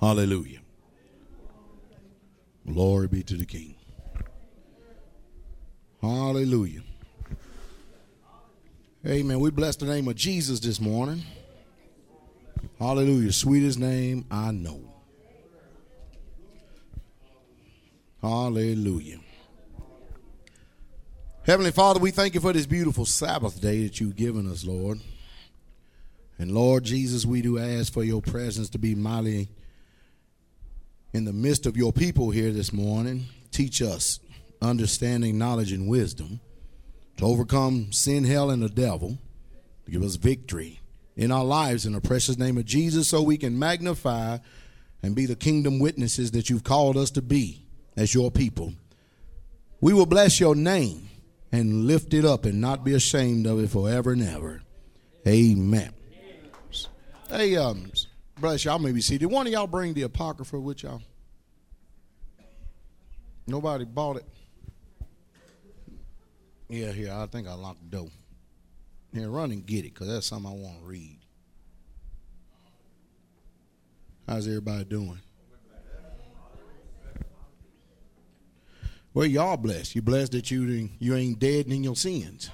Hallelujah. Glory be to the King. Hallelujah. Amen. We bless the name of Jesus this morning. Hallelujah. Sweetest name I know. Hallelujah. Heavenly Father, we thank you for this beautiful Sabbath day that you've given us, Lord. And Lord Jesus, we do ask for your presence to be mighty in the midst of your people here this morning. Teach us understanding, knowledge, and wisdom to overcome sin, hell, and the devil, give us victory in our lives in the precious name of Jesus so we can magnify and be the kingdom witnesses that you've called us to be as your people. We will bless your name and lift it up and not be ashamed of it forever and ever. Amen. Hey, um, bless y'all may be seated. One of y'all bring the Apocrypha with y'all. Nobody bought it. Yeah, here, I think I locked the door. Here, run and get it, because that's something I want to read. How's everybody doing? Well, y'all blessed. You blessed that you you ain't dead in your sins.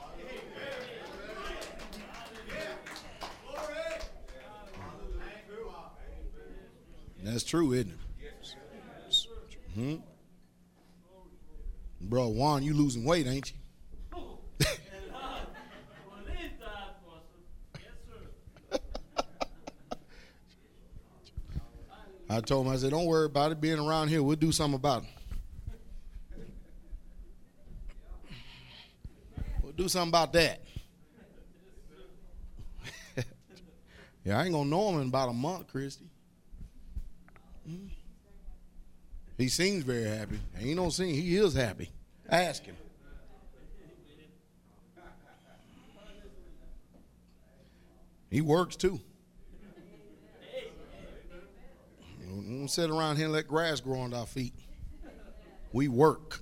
That's true, isn't it? Hmm? Bro, Juan, you losing weight, ain't you? I told him, I said, don't worry about it being around here. We'll do something about it. We'll do something about that. yeah, I ain't going to know him in about a month, Christy. He seems very happy. He don't he is happy. Ask him. He works too. Don't sit around here and let grass grow under our feet. We work.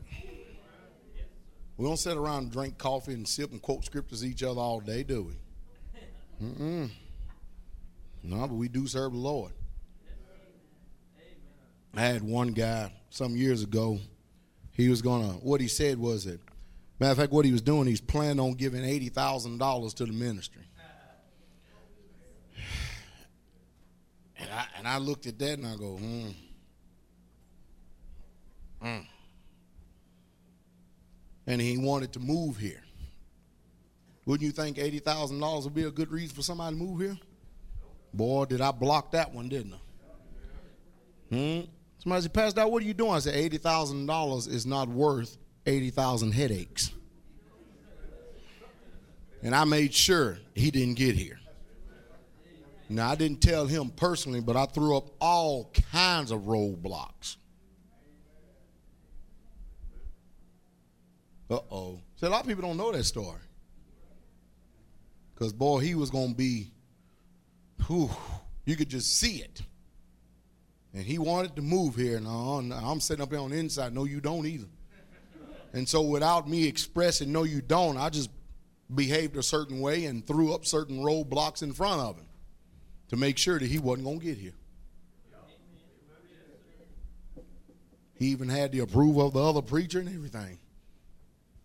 We don't sit around and drink coffee and sip and quote scriptures each other all day, do we? Mm-mm. No, but we do serve the Lord. I had one guy some years ago. He was gonna. What he said was that, matter of fact, what he was doing, he's planning on giving eighty thousand dollars to the ministry. And I and I looked at that and I go, hmm. Mm. And he wanted to move here. Wouldn't you think eighty thousand dollars would be a good reason for somebody to move here? Boy, did I block that one, didn't I? Hmm. Somebody said, Pastor, what are you doing? I said, $80,000 is not worth 80,000 headaches. And I made sure he didn't get here. Now, I didn't tell him personally, but I threw up all kinds of roadblocks. Uh oh. See, a lot of people don't know that story. Because, boy, he was going to be, whew, you could just see it. And he wanted to move here, and I'm sitting up here on the inside. No, you don't either. And so, without me expressing, no, you don't, I just behaved a certain way and threw up certain roadblocks in front of him to make sure that he wasn't going to get here. He even had the approval of the other preacher and everything.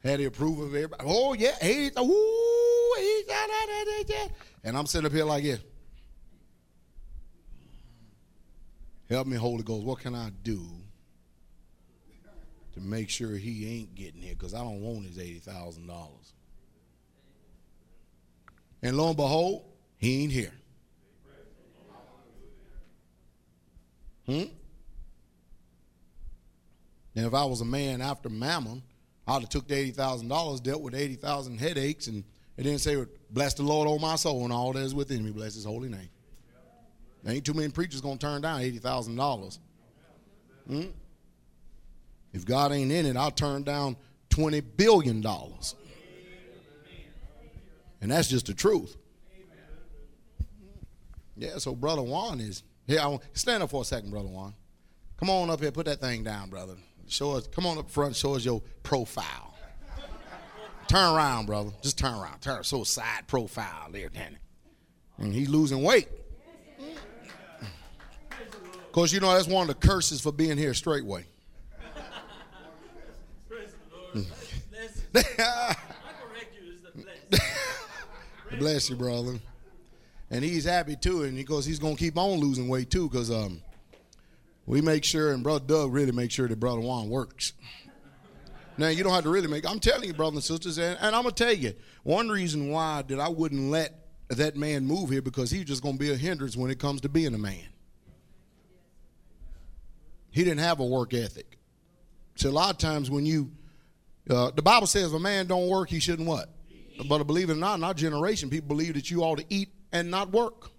Had the approval of everybody. Oh, yeah. Hey, ooh, he, da, da, da, and I'm sitting up here like, yeah. Help me, Holy Ghost. What can I do to make sure he ain't getting here? Because I don't want his $80,000. And lo and behold, he ain't here. Hmm? And if I was a man after mammon, I'd have took the eighty thousand dollars, dealt with eighty thousand headaches, and it didn't say, "Bless the Lord, oh my soul, and all that is within me. Bless His holy name." There ain't too many preachers gonna turn down eighty thousand dollars. Hmm? If God ain't in it, I'll turn down twenty billion dollars, and that's just the truth. Yeah, so brother Juan is here. I stand up for a second, brother Juan. Come on up here, put that thing down, brother. Show us. Come on up front. Show us your profile. turn around, brother. Just turn around. Turn so side profile there, Danny. And he's losing weight. Course, you know that's one of the curses for being here Straitway. Bless you, brother. And he's happy too, and because he's gonna keep on losing weight too, because um, we make sure, and brother Doug really makes sure that brother Juan works. Now you don't have to really make. I'm telling you, brothers and sisters, and, and I'm gonna tell you one reason why that I wouldn't let that man move here because he's just gonna be a hindrance when it comes to being a man. He didn't have a work ethic. So a lot of times when you, uh, the Bible says if a man don't work, he shouldn't what? But believe it or not, in our generation, people believe that you ought to eat and not work.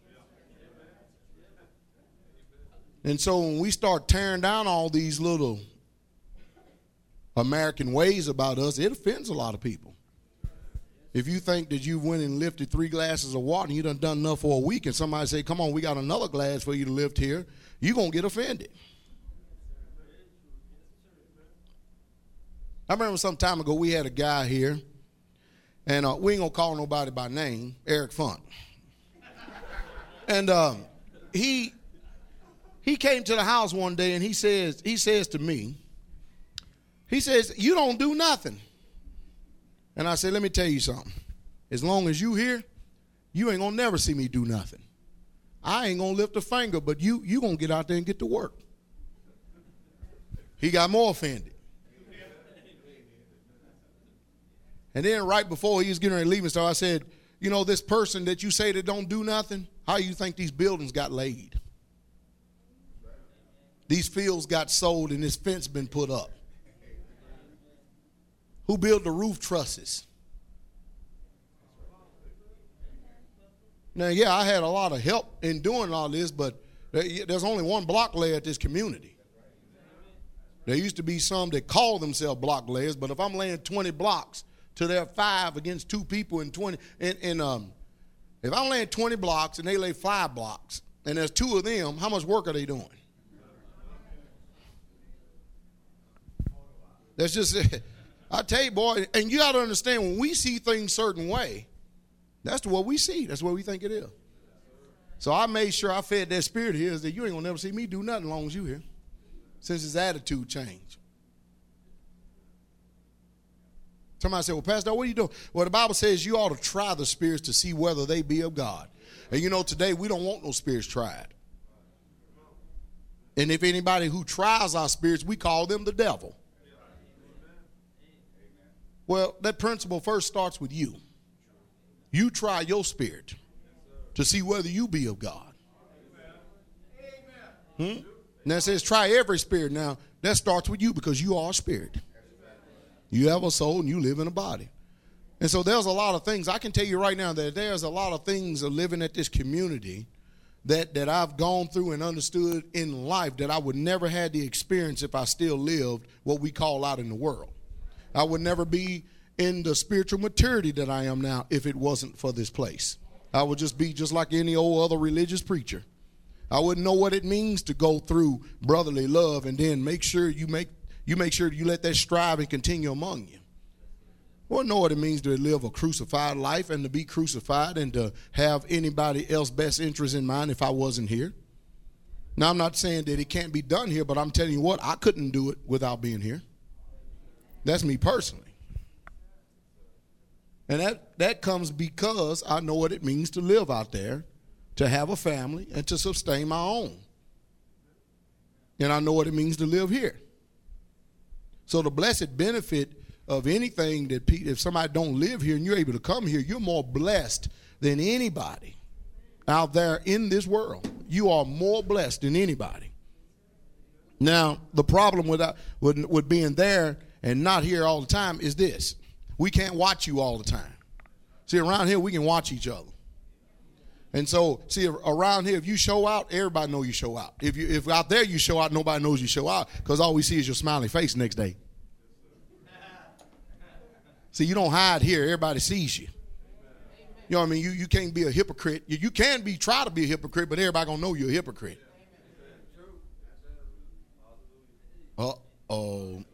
And so when we start tearing down all these little American ways about us, it offends a lot of people. If you think that you went and lifted three glasses of water and you done done enough for a week, and somebody say, "Come on, we got another glass for you to lift here," you're gonna get offended. I remember some time ago we had a guy here, and uh, we ain't gonna call nobody by name, Eric Funk, and um, he he came to the house one day and he says he says to me, he says, "You don't do nothing." And I said, let me tell you something. As long as you here, you ain't gonna never see me do nothing. I ain't gonna lift a finger, but you you gonna get out there and get to work. He got more offended. And then right before he was getting ready to leave and so I said, you know, this person that you say that don't do nothing, how you think these buildings got laid? These fields got sold and this fence been put up. Who built the roof trusses? Now, yeah, I had a lot of help in doing all this, but there's only one block layer at this community. There used to be some that call themselves block layers, but if I'm laying 20 blocks to their five against two people in 20, and, and um, if I'm laying 20 blocks and they lay five blocks, and there's two of them, how much work are they doing? That's just it. I tell you, boy, and you got to understand when we see things certain way, that's what we see. That's what we think it is. So I made sure I fed that spirit here is that you ain't gonna never see me do nothing as long as you here. Since his attitude changed. Somebody said, Well, Pastor, what are you doing? Well, the Bible says you ought to try the spirits to see whether they be of God. And you know, today we don't want no spirits tried. And if anybody who tries our spirits, we call them the devil. Well, that principle first starts with you. You try your spirit to see whether you be of God. Hmm? Now it says try every spirit. Now that starts with you because you are a spirit. You have a soul and you live in a body. And so there's a lot of things. I can tell you right now that there's a lot of things of living at this community that, that I've gone through and understood in life that I would never had the experience if I still lived what we call out in the world. I would never be in the spiritual maturity that I am now if it wasn't for this place. I would just be just like any old other religious preacher. I wouldn't know what it means to go through brotherly love and then make sure you make you make sure you let that strive and continue among you. Well, know what it means to live a crucified life and to be crucified and to have anybody else's best interest in mind if I wasn't here. Now I'm not saying that it can't be done here, but I'm telling you what, I couldn't do it without being here. That's me personally. And that, that comes because I know what it means to live out there, to have a family, and to sustain my own. And I know what it means to live here. So the blessed benefit of anything that if somebody don't live here and you're able to come here, you're more blessed than anybody out there in this world. You are more blessed than anybody. Now, the problem with, uh, with, with being there and not here all the time is this we can't watch you all the time. See, around here, we can watch each other. And so, see, around here, if you show out, everybody know you show out. If you if out there you show out, nobody knows you show out because all we see is your smiling face next day. See, you don't hide here; everybody sees you. You know what I mean? You you can't be a hypocrite. You, you can be try to be a hypocrite, but everybody gonna know you're a hypocrite. Uh oh.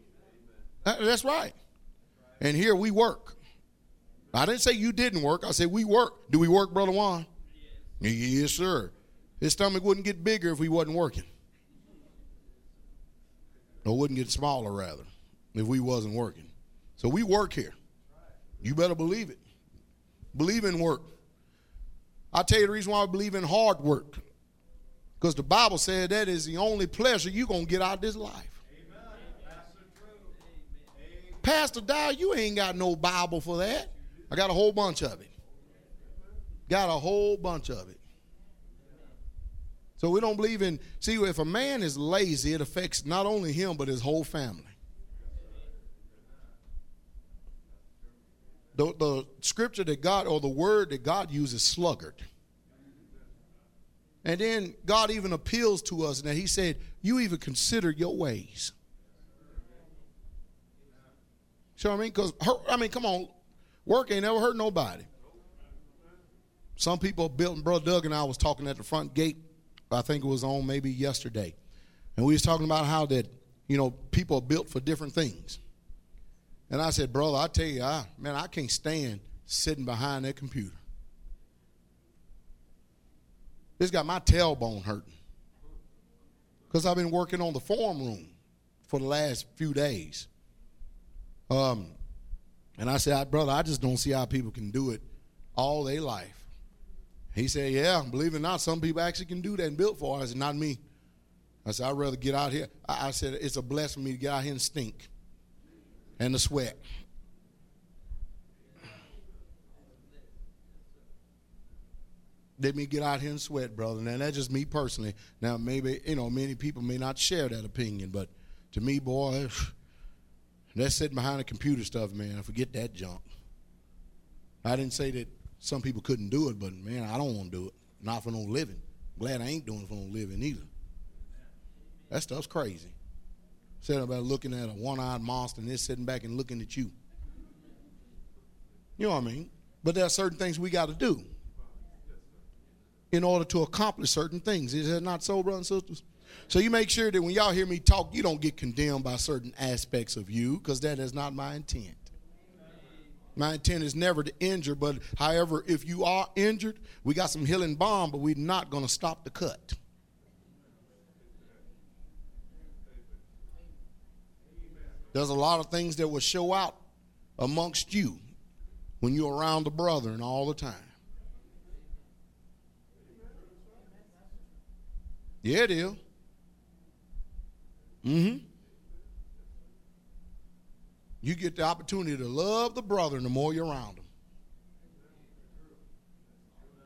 That's right. And here we work. I didn't say you didn't work. I said we work. Do we work, Brother Juan? Yes, sir. His stomach wouldn't get bigger if we wasn't working. or wouldn't get smaller rather, if we wasn't working. So we work here. You better believe it. Believe in work. I'll tell you the reason why I believe in hard work. Because the Bible said that is the only pleasure you're going to get out of this life. Pastor Dow, you ain't got no Bible for that. I got a whole bunch of it. Got a whole bunch of it. So we don't believe in, see, if a man is lazy, it affects not only him, but his whole family. The, the scripture that God, or the word that God uses, sluggard. And then God even appeals to us and He said, You even consider your ways. So I mean? Because, I mean, come on, work ain't never hurt nobody. Some people built, and Brother Doug and I was talking at the front gate, I think it was on maybe yesterday. And we was talking about how that, you know, people are built for different things. And I said, brother, I tell you, I, man, I can't stand sitting behind that computer. It's got my tailbone hurting. Because I've been working on the form room for the last few days. Um, and I said, brother, I just don't see how people can do it all their life. He said, yeah, believe it or not, some people actually can do that and built for us, and not me. I said, I'd rather get out here. I, I said, it's a blessing for me to get out here and stink and to sweat. Let me get out here and sweat, brother. Now that's just me personally. Now maybe you know many people may not share that opinion, but to me, boy, that's sitting behind the computer stuff, man. I forget that junk. I didn't say that some people couldn't do it, but man, I don't want to do it. Not for no living. Glad I ain't doing it for no living either. That stuff's crazy. Sitting about looking at a one-eyed monster and they're sitting back and looking at you. You know what I mean? But there are certain things we got to do in order to accomplish certain things. Is that not so, brothers and sisters? So you make sure that when y'all hear me talk, you don't get condemned by certain aspects of you, because that is not my intent. My intent is never to injure, but however, if you are injured, we got some healing balm, but we're not going to stop the cut. There's a lot of things that will show out amongst you when you're around the brother all the time. Yeah, it is. Mm-hmm. You get the opportunity to love the brother, the more you're around him.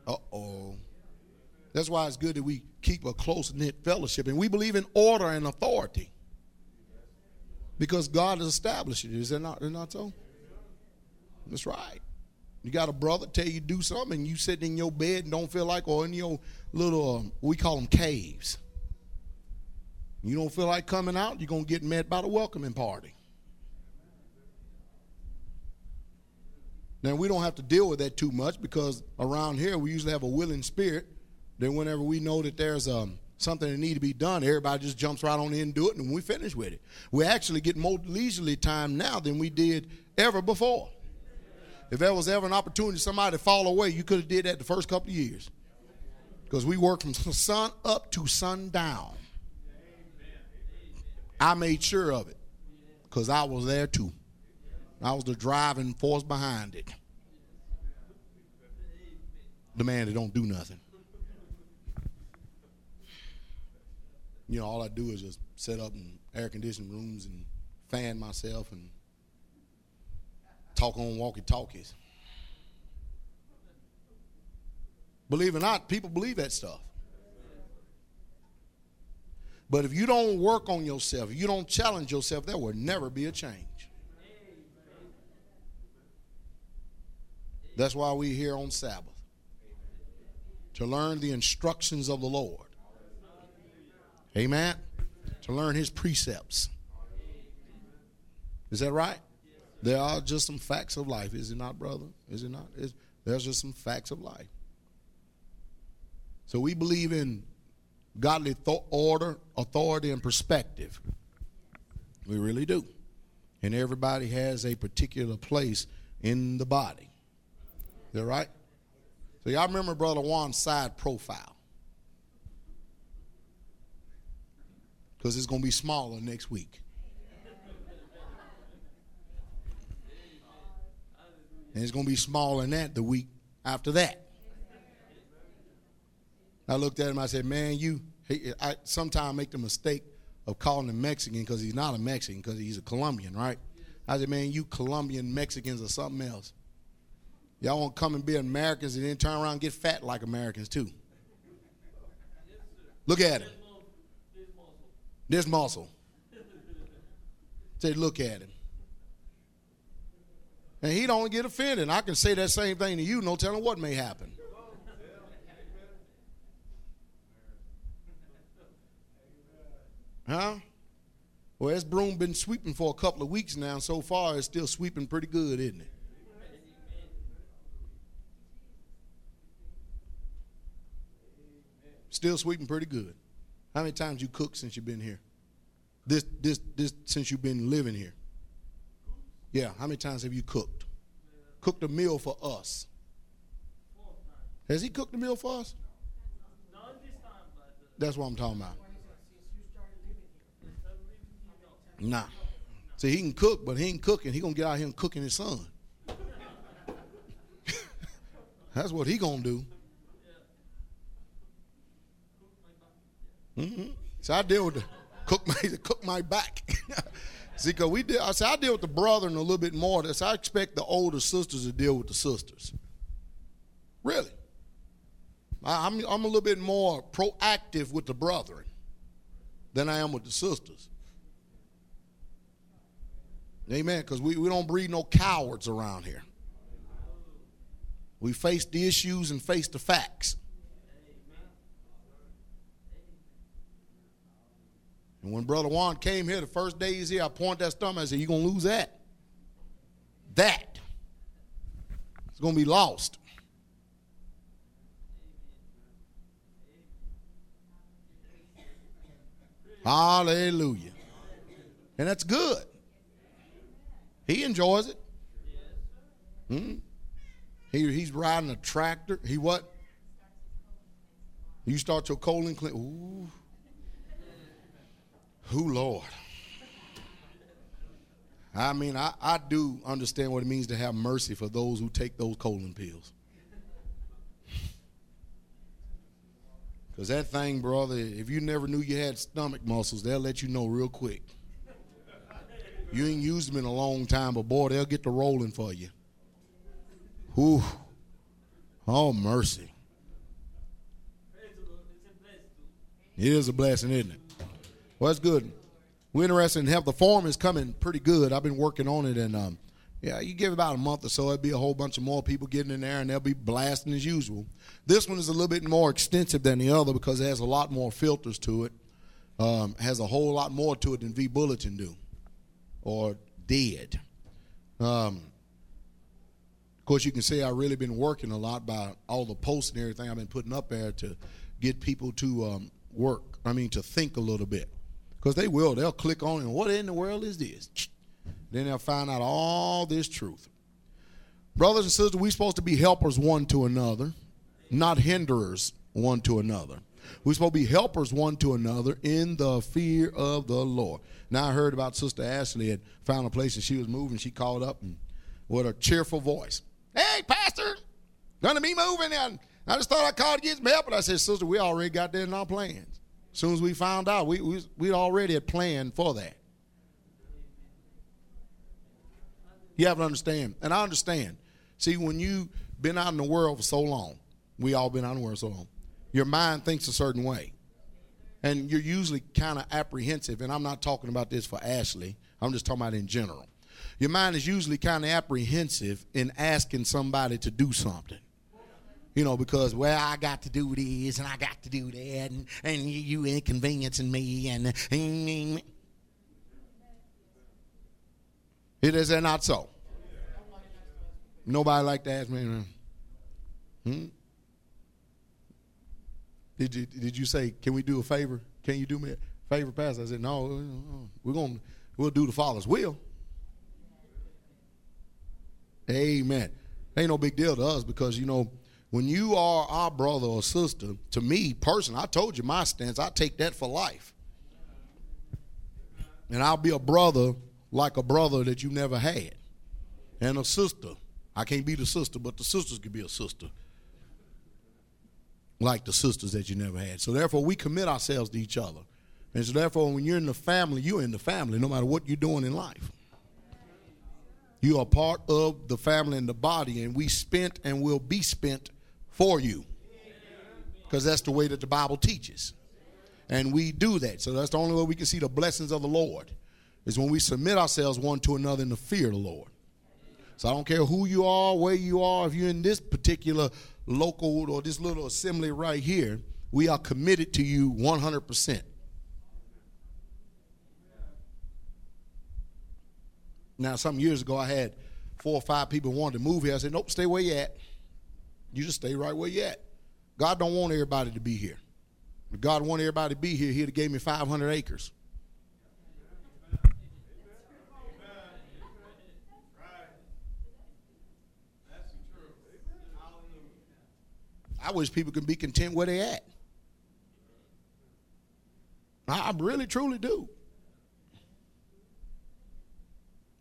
Uh oh. That's why it's good that we keep a close knit fellowship, and we believe in order and authority because God has established it. Is that not, is not so? That's right. You got a brother tell you do something, and you sitting in your bed and don't feel like, or in your little, um, we call them caves. You don't feel like coming out, you're going to get met by the welcoming party. Now, we don't have to deal with that too much because around here we usually have a willing spirit. Then, whenever we know that there's um, something that needs to be done, everybody just jumps right on in and do it, and we finish with it. We actually get more leisurely time now than we did ever before. If there was ever an opportunity somebody to fall away, you could have did that the first couple of years. Because we work from sun up to sundown. I made sure of it because I was there too. I was the driving force behind it. The man that don't do nothing. You know, all I do is just set up in air conditioned rooms and fan myself and talk on walkie talkies. Believe it or not, people believe that stuff. But if you don't work on yourself, you don't challenge yourself, there will never be a change. That's why we're here on Sabbath to learn the instructions of the Lord. Amen. To learn his precepts. Is that right? There are just some facts of life, is it not, brother? Is it not? There's just some facts of life. So we believe in godly th- order, authority, and perspective. We really do. And everybody has a particular place in the body. All right, right? So y'all remember Brother Juan's side profile. Because it's going to be smaller next week. And it's going to be smaller than that the week after that. I looked at him, I said, Man, you, hey, I sometimes make the mistake of calling him Mexican because he's not a Mexican, because he's a Colombian, right? I said, Man, you Colombian Mexicans or something else. Y'all want to come and be Americans and then turn around and get fat like Americans too." Look at him. This muscle. Say, look at him. And he don't get offended. I can say that same thing to you, no telling what may happen. Huh? Well, this broom been sweeping for a couple of weeks now. So far, it's still sweeping pretty good, isn't it? Still sweeping pretty good. How many times you cooked since you've been here? This, this, this, since you've been living here. Yeah, how many times have you cooked? Cooked a meal for us. Has he cooked a meal for us? That's what I'm talking about. Nah. See, he can cook, but he ain't cooking. He gonna get out here and cooking his son. That's what he gonna do. Mm-hmm. So I deal with the cook my cook my back. See, cause we deal. I say I deal with the brother and a little bit more. So I expect the older sisters to deal with the sisters. Really, I, I'm I'm a little bit more proactive with the brethren than I am with the sisters. Amen. Because we, we don't breed no cowards around here. We face the issues and face the facts. And when Brother Juan came here, the first day he's here, I point that stomach. I said, You're going to lose that. That. It's going to be lost. Hallelujah. And that's good. He enjoys it. Hmm? He, he's riding a tractor. He what? You start your colon clean. Ooh. Who, Lord? I mean, I, I do understand what it means to have mercy for those who take those colon pills. Because that thing, brother, if you never knew you had stomach muscles, they'll let you know real quick. You ain't used them in a long time, but boy, they'll get to rolling for you. Whew. Oh, mercy. It is a blessing, isn't it? Well, that's good. We're interested in health. The form is coming pretty good. I've been working on it, and um, yeah, you give about a month or so, it'll be a whole bunch of more people getting in there, and they'll be blasting as usual. This one is a little bit more extensive than the other because it has a lot more filters to it. Um, has a whole lot more to it than vBulletin do or did. Um, of course, you can see I've really been working a lot by all the posts and everything I've been putting up there to get people to um, work. I mean, to think a little bit. Because they will. They'll click on. And what in the world is this? Then they'll find out all this truth. Brothers and sisters, we're supposed to be helpers one to another, not hinderers one to another. We're supposed to be helpers one to another in the fear of the Lord. Now I heard about Sister Ashley had found a place and she was moving. She called up and with a cheerful voice, "Hey, Pastor, gonna be moving." And I just thought I called to get some help, but I said, "Sister, we already got that in our plans. As soon as we found out, we we, we already had planned for that." You have to understand, and I understand. See, when you've been out in the world for so long, we all been out in the world so long, your mind thinks a certain way and you're usually kind of apprehensive, and I'm not talking about this for Ashley, I'm just talking about in general. Your mind is usually kind of apprehensive in asking somebody to do something. You know, because, well, I got to do this and I got to do that, and, and you, you inconveniencing me, and, and it is that not so? Nobody like to ask me. Hmm? Did you did you say, can we do a favor? Can you do me a favor, Pastor? I said, no, we're gonna we'll do the Father's will. Amen. Ain't no big deal to us because you know when you are our brother or sister, to me personally, I told you my stance. I take that for life, and I'll be a brother like a brother that you never had, and a sister I can't be the sister, but the sisters can be a sister. Like the sisters that you never had. So therefore, we commit ourselves to each other. And so therefore, when you're in the family, you're in the family, no matter what you're doing in life. You are part of the family and the body, and we spent and will be spent for you. Because that's the way that the Bible teaches. And we do that. So that's the only way we can see the blessings of the Lord, is when we submit ourselves one to another in the fear of the Lord. So I don't care who you are, where you are, if you're in this particular local or this little assembly right here, we are committed to you 100%. Now, some years ago, I had four or five people wanted to move here. I said, nope, stay where you at. You just stay right where you at. God don't want everybody to be here. If God wanted everybody to be here, he'd have gave me 500 acres. I wish people could be content where they at. I really, truly do.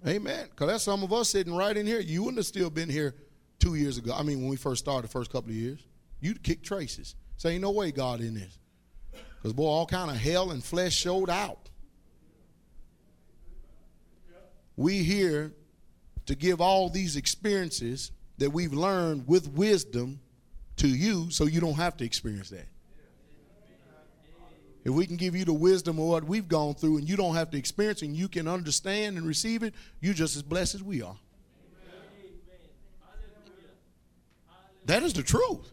Amen. Because that's some of us sitting right in here. You wouldn't have still been here two years ago. I mean, when we first started, the first couple of years, you'd kick traces. Say, ain't no way God in this. Because, boy, all kind of hell and flesh showed out. We here to give all these experiences that we've learned with wisdom to you so you don't have to experience that. If we can give you the wisdom of what we've gone through and you don't have to experience it and you can understand and receive it, you're just as blessed as we are. That is the truth.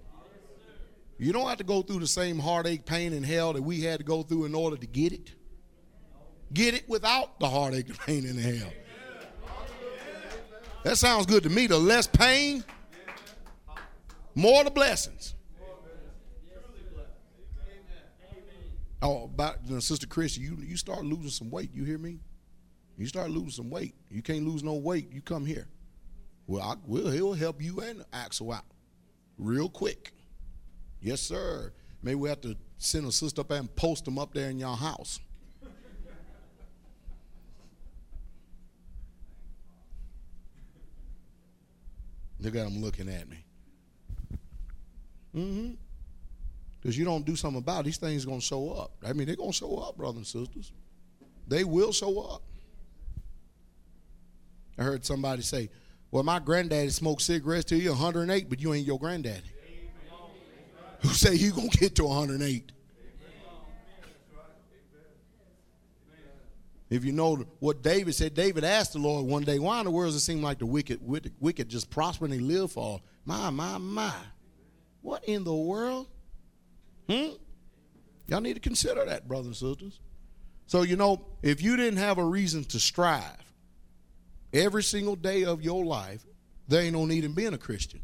You don't have to go through the same heartache, pain, and hell that we had to go through in order to get it. Get it without the heartache, pain, and hell. That sounds good to me. The less pain, more the blessings. Oh, about you know, Sister Chris, you you start losing some weight. You hear me? You start losing some weight. You can't lose no weight. You come here. Well, I will. He'll help you and Axel out real quick. Yes, sir. Maybe we have to send a sister up there and post them up there in your house. Look at them looking at me. Mm-hmm. Because you don't do something about it, these things to show up. I mean, they're going to show up, brothers and sisters. They will show up. I heard somebody say, well, my granddaddy smoked cigarettes till you're 108, but you ain't your granddaddy. Who say you to get to 108? If you know what David said, David asked the Lord one day, why in the world does it seem like the wicked, wicked, wicked just prosper and they live for? All? My, my, my. What in the world? Hmm? Y'all need to consider that, brothers and sisters. So, you know, if you didn't have a reason to strive every single day of your life, there ain't no need in being a Christian.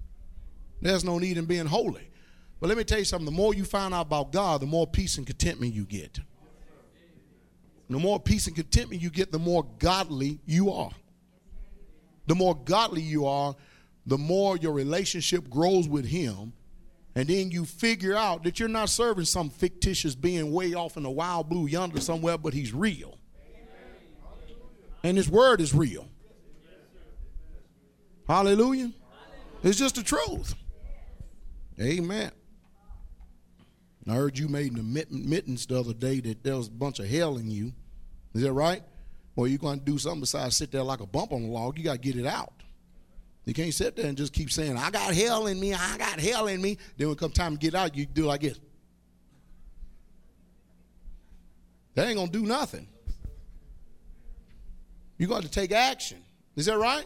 There's no need in being holy. But let me tell you something the more you find out about God, the more peace and contentment you get. The more peace and contentment you get, the more godly you are. The more godly you are, the more your relationship grows with Him and then you figure out that you're not serving some fictitious being way off in the wild blue yonder somewhere, but he's real. And his word is real. Hallelujah. It's just the truth. Amen. I heard you made an admittance the other day that there was a bunch of hell in you. Is that right? Well, you're going to do something besides sit there like a bump on the log. You got to get it out. You can't sit there and just keep saying, I got hell in me, I got hell in me. Then when it come time to get out, you do like this. That ain't gonna do nothing. You're gonna to take action. Is that right?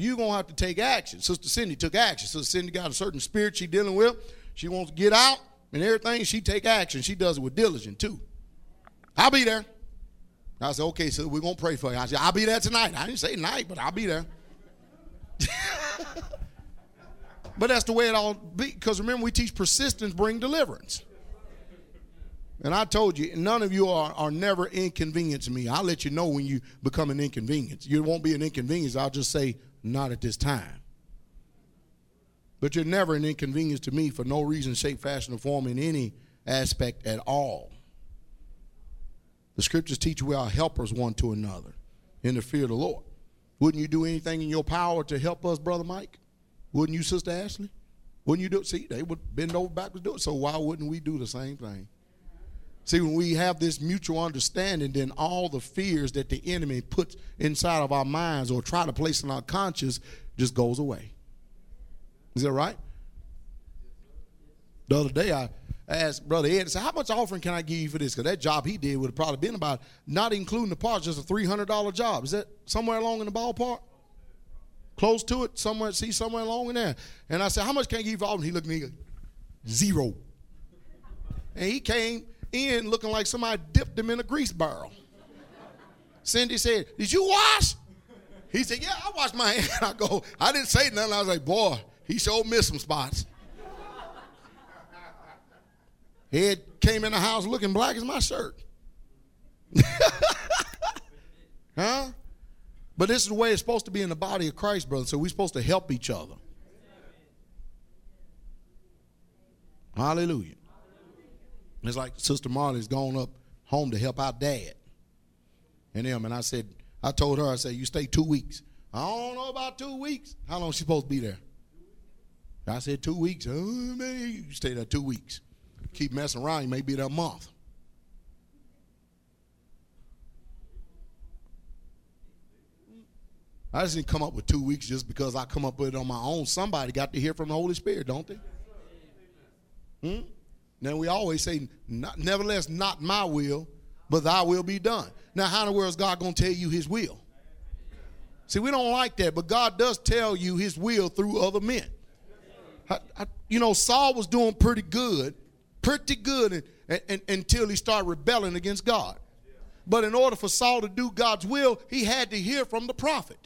You're gonna have to take action. Sister Cindy took action. Sister Cindy got a certain spirit she's dealing with. She wants to get out and everything. She take action. She does it with diligence too. I'll be there. I said, okay, so we're gonna pray for you. I said, I'll be there tonight. I didn't say night, but I'll be there. but that's the way it all be. Because remember, we teach persistence bring deliverance. And I told you, none of you are, are never to me. I'll let you know when you become an inconvenience. You won't be an inconvenience. I'll just say, not at this time. But you're never an inconvenience to me for no reason, shape, fashion, or form in any aspect at all. The scriptures teach we are helpers one to another in the fear of the Lord. Wouldn't you do anything in your power to help us, Brother Mike? Wouldn't you, Sister Ashley? Wouldn't you do it? See, they would bend over backwards do it. So why wouldn't we do the same thing? See, when we have this mutual understanding, then all the fears that the enemy puts inside of our minds or try to place in our conscience just goes away. Is that right? The other day I asked Brother Ed, I said, How much offering can I give you for this? Because that job he did would have probably been about, not including the parts, just a $300 job. Is that somewhere along in the ballpark? Close to it, somewhere, see, somewhere along in there. And I said, How much can I give you for offering? He looked at me, zero. And he came in looking like somebody dipped him in a grease barrel. Cindy said, Did you wash? He said, Yeah, I washed my hand. I go, I didn't say nothing. I was like, Boy, he sure missed some spots. Head came in the house looking black as my shirt. huh? But this is the way it's supposed to be in the body of Christ, brother. So we're supposed to help each other. Hallelujah. It's like Sister Marley's gone up home to help out dad and him. And I said, I told her, I said, you stay two weeks. I don't know about two weeks. How long she supposed to be there? I said two weeks. Oh, man, you stay there two weeks. Keep messing around, you may be there a month. I just didn't come up with two weeks just because I come up with it on my own. Somebody got to hear from the Holy Spirit, don't they? Hmm? Now we always say, not, nevertheless, not my will, but thy will be done. Now, how in the world is God going to tell you his will? See, we don't like that, but God does tell you his will through other men. I, I, you know, Saul was doing pretty good, pretty good and, and, until he started rebelling against God. But in order for Saul to do God's will, he had to hear from the prophet.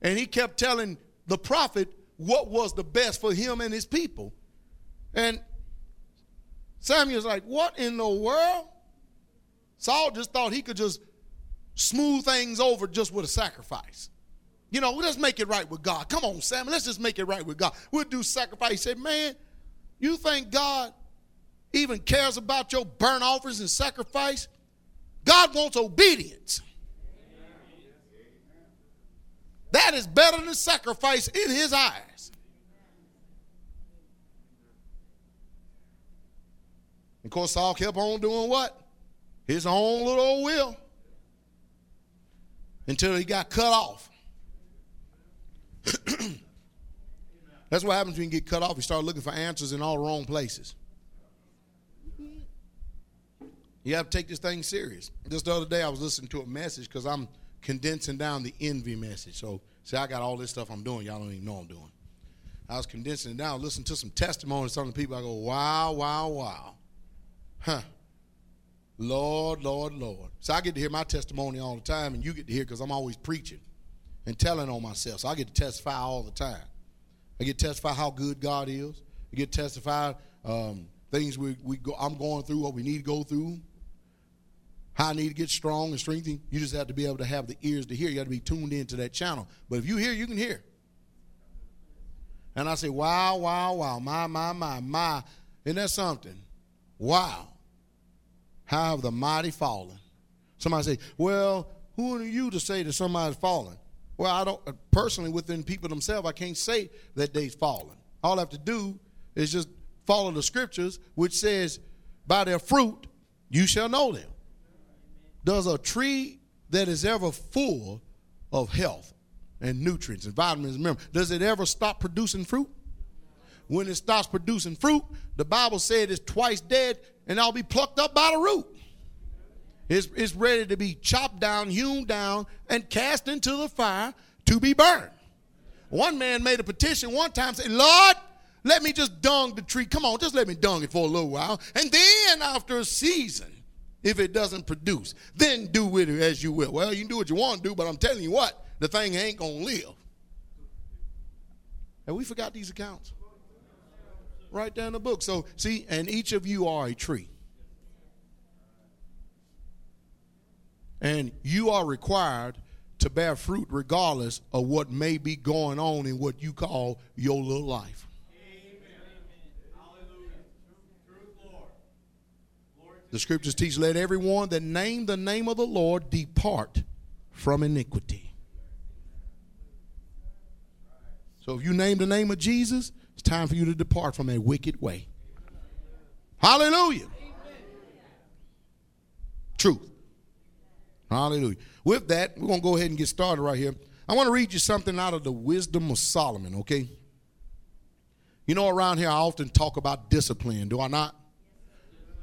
And he kept telling the prophet what was the best for him and his people. And Samuel's like, What in the world? Saul just thought he could just smooth things over just with a sacrifice. You know, let's make it right with God. Come on, Samuel, let's just make it right with God. We'll do sacrifice. He said, Man, you think God even cares about your burnt offerings and sacrifice? God wants obedience. That is better than sacrifice in his eyes. Of course, Saul kept on doing what? His own little will. Until he got cut off. That's what happens when you get cut off. You start looking for answers in all the wrong places. You have to take this thing serious. Just the other day, I was listening to a message because I'm condensing down the envy message. So, see, I got all this stuff I'm doing. Y'all don't even know I'm doing. I was condensing it down, listening to some testimonies from the people. I go, wow, wow, wow. Huh. Lord, Lord, Lord. So I get to hear my testimony all the time, and you get to hear because I'm always preaching and telling on myself. So I get to testify all the time. I get to testify how good God is. I get to testify um, things we, we go, I'm going through, what we need to go through, how I need to get strong and strengthened. You just have to be able to have the ears to hear. You got to be tuned into that channel. But if you hear, you can hear. And I say, wow, wow, wow, my, my, my, my. Isn't that something? Wow. How have the mighty fallen? Somebody say, well, who are you to say that somebody's fallen? Well, I don't, uh, personally, within people themselves, I can't say that they've fallen. All I have to do is just follow the scriptures, which says, by their fruit you shall know them. Does a tree that is ever full of health and nutrients and vitamins, remember, does it ever stop producing fruit? When it stops producing fruit, the Bible said it's twice dead and I'll be plucked up by the root. It's, it's ready to be chopped down, hewn down, and cast into the fire to be burned. One man made a petition one time saying, Lord, let me just dung the tree. Come on, just let me dung it for a little while. And then after a season, if it doesn't produce. Then do with it as you will. Well, you can do what you want to do, but I'm telling you what, the thing ain't going to live. And we forgot these accounts. Right down the book. So, see, and each of you are a tree. And you are required to bear fruit regardless of what may be going on in what you call your little life. The scriptures teach, let everyone that name the name of the Lord depart from iniquity. So if you name the name of Jesus, it's time for you to depart from a wicked way. Hallelujah. Truth. Hallelujah. With that, we're going to go ahead and get started right here. I want to read you something out of the wisdom of Solomon, okay? You know, around here, I often talk about discipline, do I not?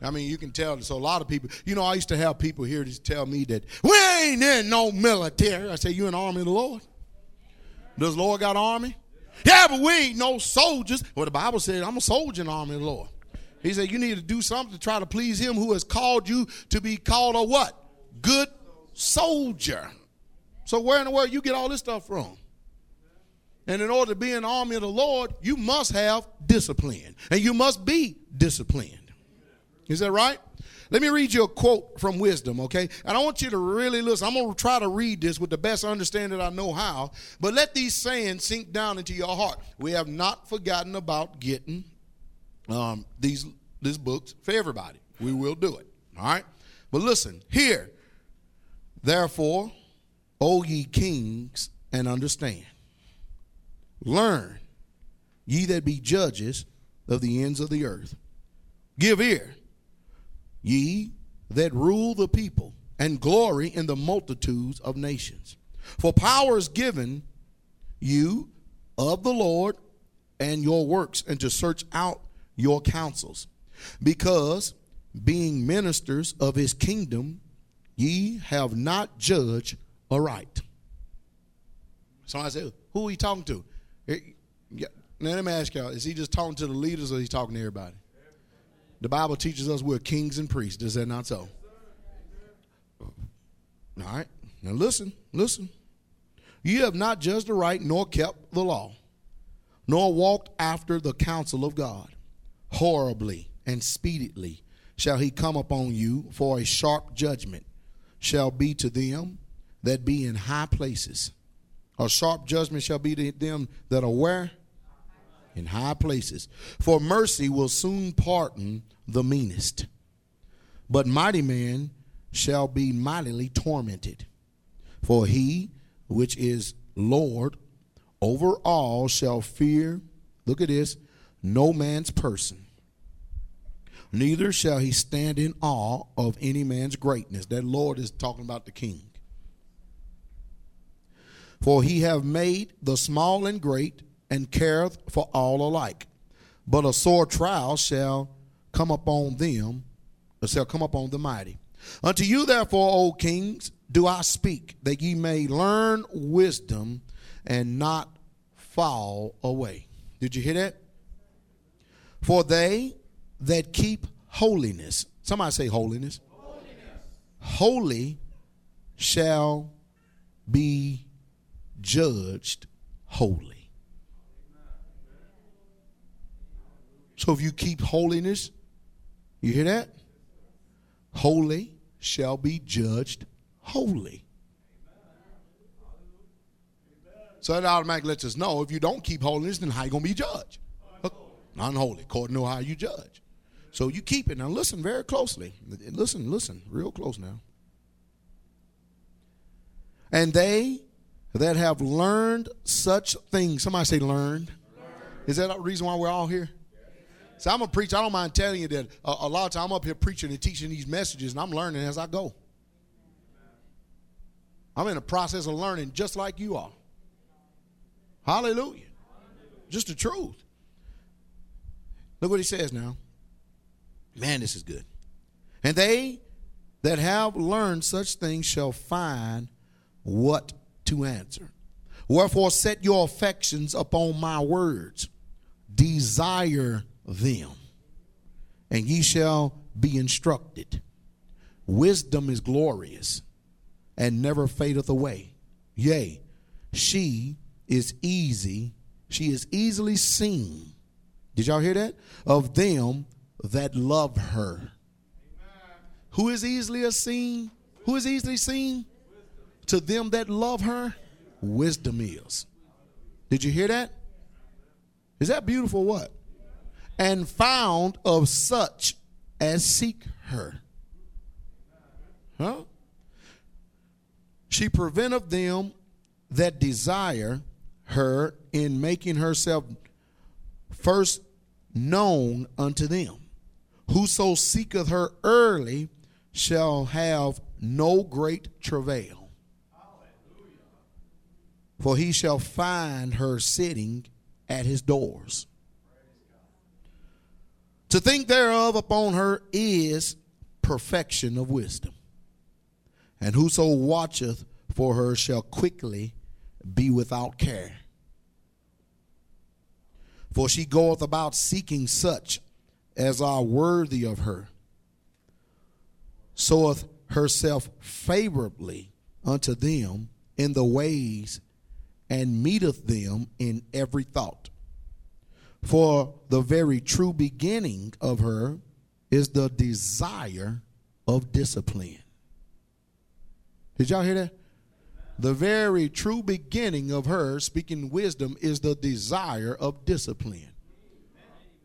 I mean, you can tell. So a lot of people, you know, I used to have people here to tell me that we ain't in no military. I say, you in the army of the Lord? Does Lord got army? Yeah, but we ain't no soldiers. Well, the Bible said, I'm a soldier in the army of the Lord. He said, you need to do something to try to please him who has called you to be called a what? Good soldier. So where in the world you get all this stuff from? And in order to be in the army of the Lord, you must have discipline. And you must be disciplined. Is that right? Let me read you a quote from wisdom, okay? And I want you to really listen. I'm going to try to read this with the best understanding I know how, but let these sayings sink down into your heart. We have not forgotten about getting um, these these books for everybody. We will do it, all right? But listen, here, therefore, O ye kings, and understand. Learn, ye that be judges of the ends of the earth. Give ear ye that rule the people, and glory in the multitudes of nations. For power is given you of the Lord and your works, and to search out your counsels. Because being ministers of his kingdom, ye have not judged aright. Somebody said, Who are you talking to? Now let me ask y'all, is he just talking to the leaders or is he talking to everybody? The Bible teaches us we're kings and priests. Is that not so? All right. Now listen, listen. You have not judged the right, nor kept the law, nor walked after the counsel of God. Horribly and speedily shall he come upon you, for a sharp judgment shall be to them that be in high places. A sharp judgment shall be to them that are where? In high places. For mercy will soon pardon the meanest. But mighty men shall be mightily tormented. For he which is Lord over all shall fear, look at this, no man's person. Neither shall he stand in awe of any man's greatness. That Lord is talking about the king. For he have made the small and great and careth for all alike. But a sore trial shall come upon them, or shall come upon the mighty. Unto you, therefore, O kings, do I speak, that ye may learn wisdom and not fall away. Did you hear that? For they that keep holiness, somebody say holiness. holiness. Holy shall be judged holy. So if you keep holiness, you hear that? Holy shall be judged holy. So that automatically lets us know if you don't keep holiness, then how you to be judged? Unholy, according to how you judge. So you keep it. Now listen very closely. Listen, listen, real close now. And they that have learned such things, somebody say learned. Is that the reason why we're all here? So I'm a preacher. I don't mind telling you that a, a lot of time I'm up here preaching and teaching these messages, and I'm learning as I go. I'm in a process of learning just like you are. Hallelujah. Just the truth. Look what he says now. Man, this is good. And they that have learned such things shall find what to answer. Wherefore, set your affections upon my words. Desire them, and ye shall be instructed. Wisdom is glorious and never fadeth away. Yea, she is easy, she is easily seen. Did y'all hear that? Of them that love her. Amen. Who is easily seen? Who is easily seen? Wisdom. To them that love her, wisdom is. Did you hear that? Is that beautiful what? And found of such as seek her. Huh? She preventeth them that desire her in making herself first known unto them. Whoso seeketh her early shall have no great travail. For he shall find her sitting at his doors. To think thereof upon her is perfection of wisdom. And whoso watcheth for her shall quickly be without care. For she goeth about seeking such as are worthy of her, soweth herself favorably unto them in the ways, and meeteth them in every thought. For the very true beginning of her is the desire of discipline. Did y'all hear that? The very true beginning of her speaking wisdom is the desire of discipline.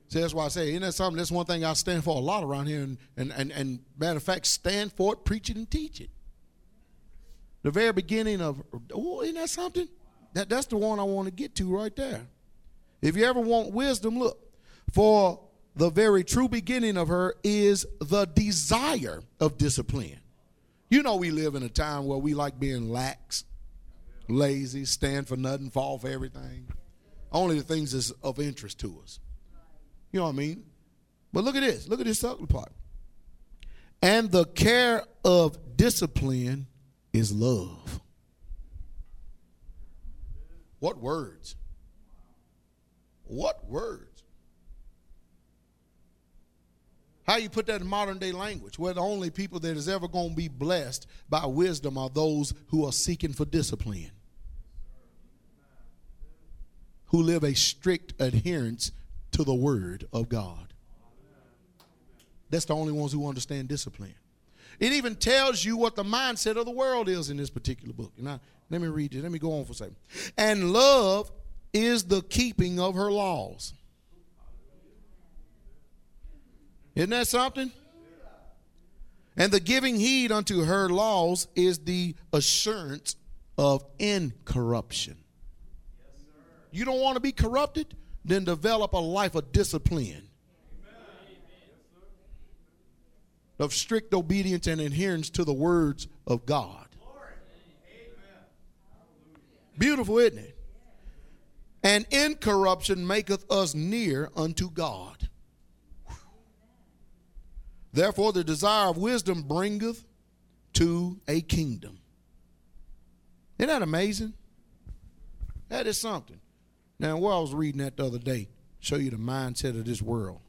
See, that's why I say, isn't that something? That's one thing I stand for a lot around here, and, and, and, and matter of fact, stand for it, preach it, and teach it. The very beginning of, oh, isn't that something? That, that's the one I want to get to right there. If you ever want wisdom, look, for the very true beginning of her is the desire of discipline. You know, we live in a time where we like being lax, lazy, stand for nothing, fall for everything. Only the things that's of interest to us. You know what I mean? But look at this. Look at this ugly part. And the care of discipline is love. What words? What words? How you put that in modern day language? Where the only people that is ever going to be blessed by wisdom are those who are seeking for discipline, who live a strict adherence to the word of God. That's the only ones who understand discipline. It even tells you what the mindset of the world is in this particular book. Now, let me read it. Let me go on for a second. And love is the keeping of her laws. Isn't that something? And the giving heed unto her laws is the assurance of incorruption. You don't want to be corrupted? Then develop a life of discipline, of strict obedience and adherence to the words of God. Beautiful, isn't it? And incorruption maketh us near unto God. Therefore, the desire of wisdom bringeth to a kingdom. Isn't that amazing? That is something. Now, while I was reading that the other day, show you the mindset of this world.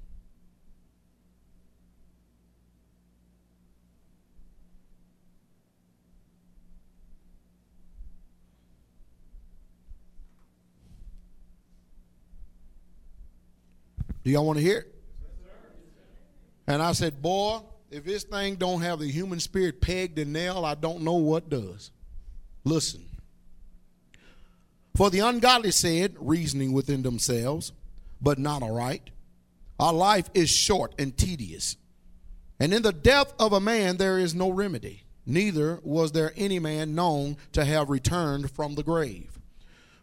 Do y'all want to hear it? And I said, Boy, if this thing don't have the human spirit pegged and nailed, I don't know what does. Listen. For the ungodly said, reasoning within themselves, but not aright, our life is short and tedious. And in the death of a man there is no remedy, neither was there any man known to have returned from the grave.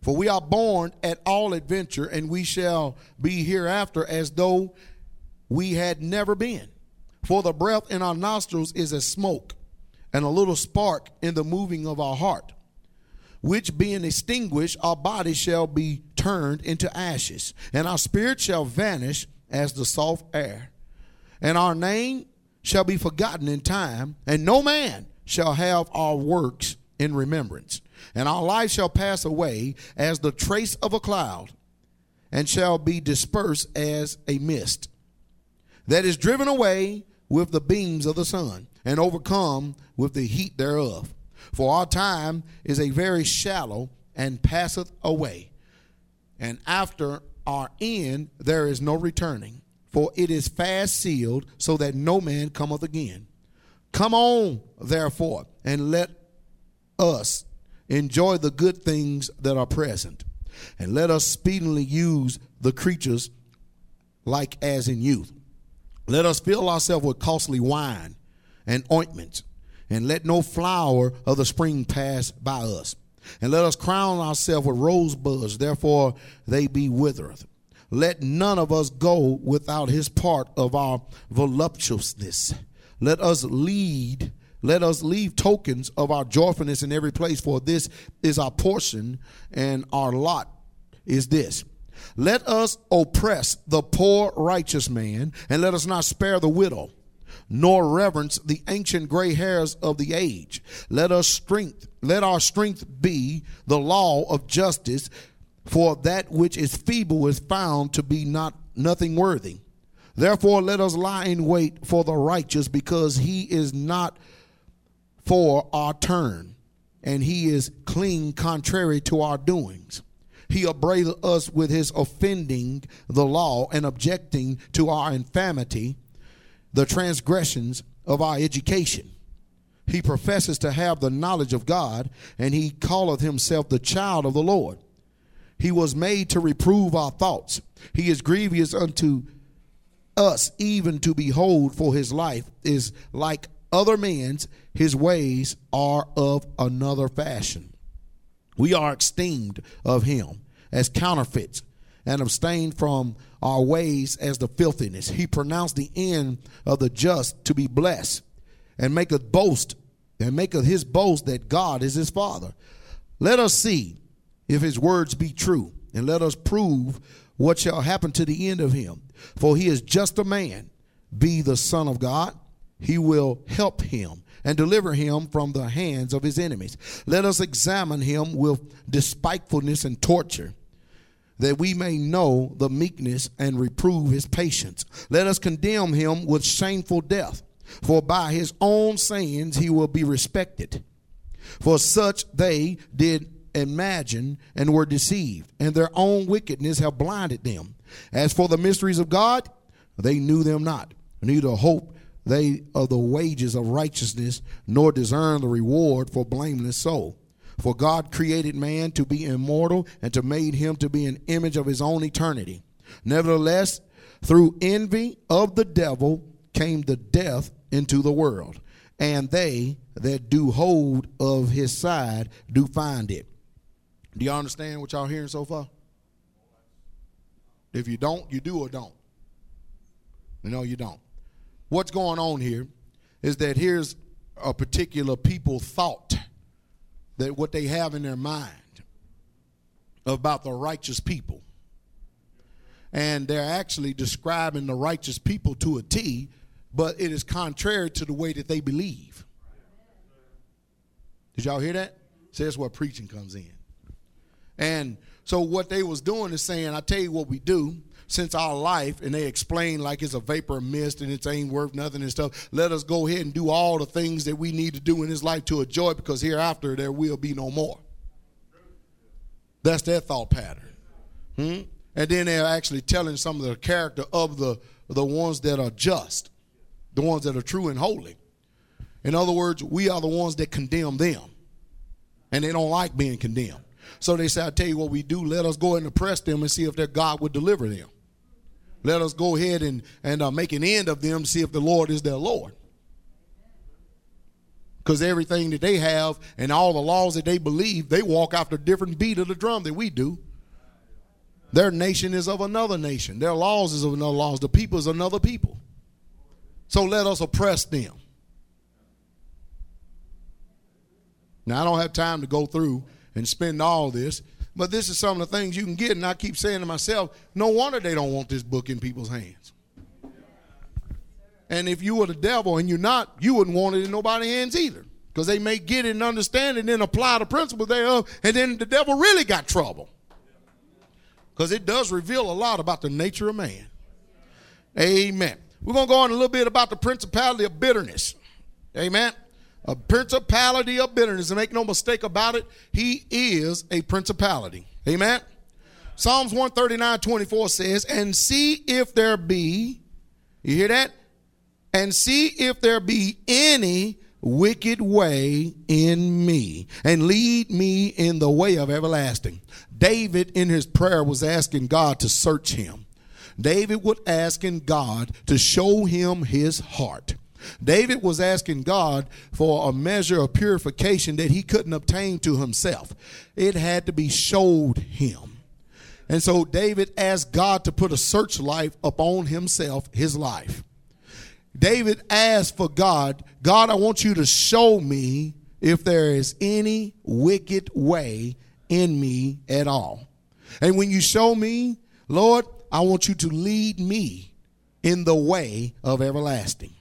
For we are born at all adventure, and we shall be hereafter as though we had never been. For the breath in our nostrils is as smoke, and a little spark in the moving of our heart, which being extinguished, our body shall be turned into ashes, and our spirit shall vanish as the soft air. And our name shall be forgotten in time, and no man shall have our works in remembrance. And our life shall pass away as the trace of a cloud, and shall be dispersed as a mist that is driven away with the beams of the sun and overcome with the heat thereof. For our time is a very shallow and passeth away. And after our end there is no returning, for it is fast sealed, so that no man cometh again. Come on, therefore, and let us enjoy the good things that are present, and let us speedily use the creatures like as in youth let us fill ourselves with costly wine and ointments and let no flower of the spring pass by us. And let us crown ourselves with rosebuds, therefore they be withered. Let none of us go without his part of our voluptuousness. Let us lead, let us leave tokens of our joyfulness in every place, for this is our portion, and our lot is this. Let us oppress the poor righteous man, and let us not spare the widow nor reverence the ancient gray hairs of the age. Let us strength, let our strength be the law of justice, for that which is feeble is found to be not nothing worthy. Therefore let us lie in wait for the righteous, because he is not for our turn, and he is clean contrary to our doings. He upbraideth us with his offending the law and objecting to our infamity the transgressions of our education. He professes to have the knowledge of God, and he calleth himself the child of the Lord. He was made to reprove our thoughts. He is grievous unto us, even to behold, for his life is like other men's, his ways are of another fashion. We are esteemed of him as counterfeits and abstain from our ways as the filthiness. He pronounced the end of the just to be blessed, and maketh boast, and maketh his boast that God is his Father. Let us see if his words be true, and let us prove what shall happen to the end of him. For he is just a man, be the Son of God. He will help him and deliver him from the hands of his enemies. Let us examine him with despitefulness and torture that we may know the meekness and reprove his patience. Let us condemn him with shameful death, for by his own sayings he will be respected. For such they did imagine and were deceived, and their own wickedness have blinded them. As for the mysteries of God, they knew them not, neither hope they of the wages of righteousness, nor discern the reward for blameless soul. For God created man to be immortal and to made him to be an image of his own eternity. Nevertheless, through envy of the devil came the death into the world, and they that do hold of his side do find it. Do y'all understand what y'all hearing so far? If you don't, you do or don't. No, you don't. What's going on here is that here's a particular people thought that what they have in their mind about the righteous people. And they're actually describing the righteous people to a T, but it is contrary to the way that they believe. Did y'all hear that? So that's where preaching comes in. And so what they was doing is saying, I tell you what we do, since our life, and they explain like it's a vapor mist and it ain't worth nothing and stuff. Let us go ahead and do all the things that we need to do in this life to enjoy because hereafter there will be no more. That's their thought pattern. Hmm? And then they're actually telling some of the character of the, the ones that are just, the ones that are true and holy. In other words, we are the ones that condemn them. And they don't like being condemned. So they say, I tell you what we do, let us go and oppress them and see if their God would deliver them. Let us go ahead and, and uh, make an end of them, see if the Lord is their Lord. Because everything that they have and all the laws that they believe, they walk after a different beat of the drum than we do. Their nation is of another nation. Their laws is of another laws. The people is another people. So let us oppress them. Now I don't have time to go through and spend all this, but this is some of the things you can get, and I keep saying to myself, no wonder they don't want this book in people's hands. And if you were the devil and you're not, you wouldn't want it in nobody's hands either. Because they may get it and understand it and then apply the principle thereof, and then the devil really got trouble. Because it does reveal a lot about the nature of man. Amen. We're going to go on a little bit about the principality of bitterness. Amen a principality of bitterness. And make no mistake about it, he is a principality. Amen. Psalms 139 24 says, And see if there be, you hear that? And see if there be any wicked way in me, and lead me in the way of everlasting. David, in his prayer, was asking God to search him. David was asking God to show him his heart. David was asking God for a measure of purification that he couldn't obtain to himself. It had to be showed him. And so David asked God to put a searchlight upon himself, his life. David asked for God, God, I want you to show me if there is any wicked way in me at all. And when you show me, Lord, I want you to lead me in the way of everlasting.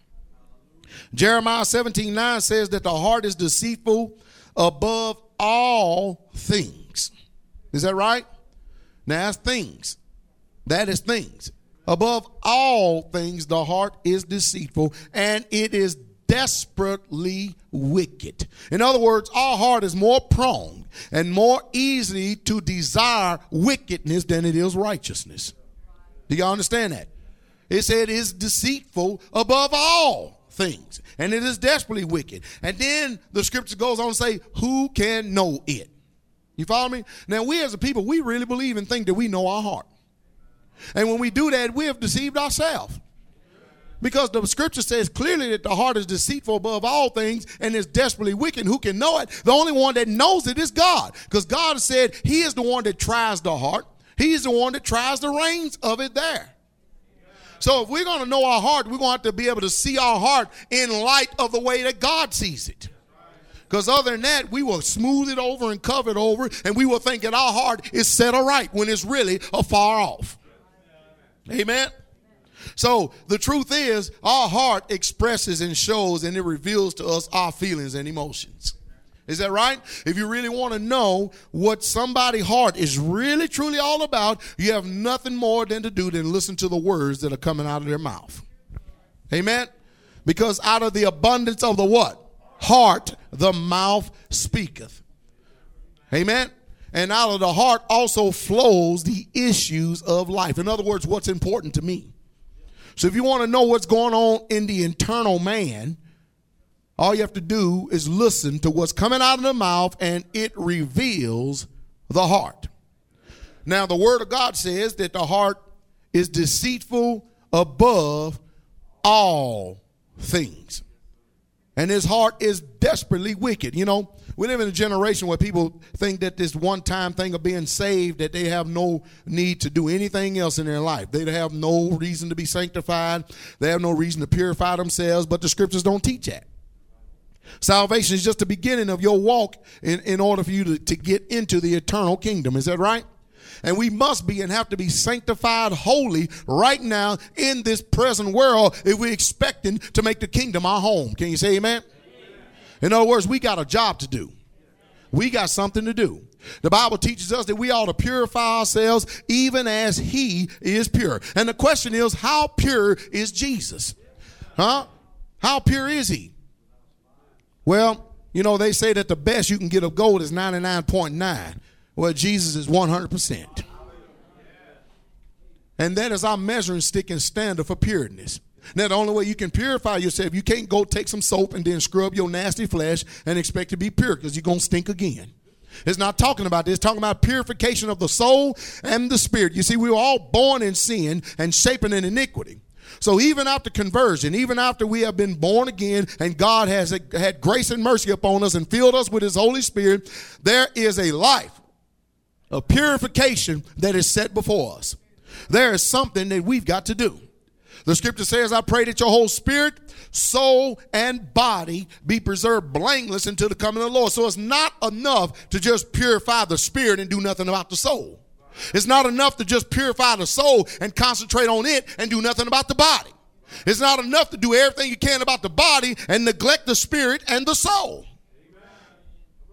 Jeremiah 17 9 says that the heart is deceitful above all things. Is that right? Now, that's things. That is things. Above all things, the heart is deceitful and it is desperately wicked. In other words, our heart is more prone and more easy to desire wickedness than it is righteousness. Do y'all understand that? It said is deceitful above all things, and it is desperately wicked. And then the scripture goes on to say, Who can know it? You follow me? Now, we as a people, we really believe and think that we know our heart. And when we do that, we have deceived ourselves. Because the scripture says clearly that the heart is deceitful above all things and is desperately wicked. Who can know it? The only one that knows it is God. Because God said He is the one that tries the heart, He's the one that tries the reins of it there. So if we're going to know our heart, we're going to have to be able to see our heart in light of the way that God sees it. Because other than that, we will smooth it over and cover it over, and we will think that our heart is set aright when it's really afar off. Amen. So the truth is, our heart expresses and shows and it reveals to us our feelings and emotions. Is that right? If you really want to know what somebody's heart is really truly all about, you have nothing more than to do than listen to the words that are coming out of their mouth. Amen. Because out of the abundance of the what? Heart, the mouth speaketh. Amen. And out of the heart also flows the issues of life. In other words, what's important to me. So if you want to know what's going on in the internal man, all you have to do is listen to what's coming out of the mouth and it reveals the heart. Now, the word of God says that the heart is deceitful above all things. And his heart is desperately wicked. You know, we live in a generation where people think that this one time thing of being saved, that they have no need to do anything else in their life. They have no reason to be sanctified, they have no reason to purify themselves, but the scriptures don't teach that. Salvation is just the beginning of your walk in, in order for you to, to get into the eternal kingdom. Is that right? And we must be and have to be sanctified holy right now in this present world if we're expecting to make the kingdom our home. Can you say amen? In other words, we got a job to do. We got something to do. The Bible teaches us that we ought to purify ourselves even as He is pure. And the question is, how pure is Jesus? Huh? How pure is He? Well, you know, they say that the best you can get of gold is 99.9. Well, Jesus is 100%. And that is our measuring stick and standard for pureness. Now, the only way you can purify yourself, you can't go take some soap and then scrub your nasty flesh and expect to be pure because you're going to stink again. It's not talking about this, it's talking about purification of the soul and the spirit. You see, we were all born in sin and shaping in iniquity. So even after conversion, even after we have been born again and God has had grace and mercy upon us and filled us with his Holy Spirit, there is a life of purification that is set before us. There is something that we've got to do. The scripture says, I pray that your whole spirit, soul, and body be preserved blameless until the coming of the Lord. So it's not enough to just purify the spirit and do nothing about the soul. It's not enough to just purify the soul and concentrate on it and do nothing about the body. It's not enough to do everything you can about the body and neglect the spirit and the soul.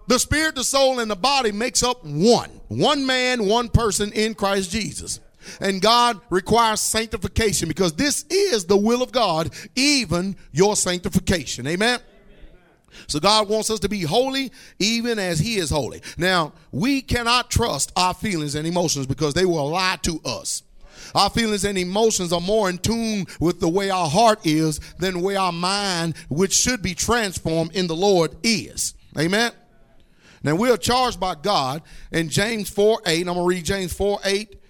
The spirit, the soul, and the body makes up one. One man, one person in Christ Jesus. And God requires sanctification because this is the will of God, even your sanctification. Amen. So God wants us to be holy even as he is holy. Now, we cannot trust our feelings and emotions because they will lie to us. Our feelings and emotions are more in tune with the way our heart is than the way our mind, which should be transformed in the Lord, is. Amen. Now we are charged by God in James 4 8. I'm going to read James 4 8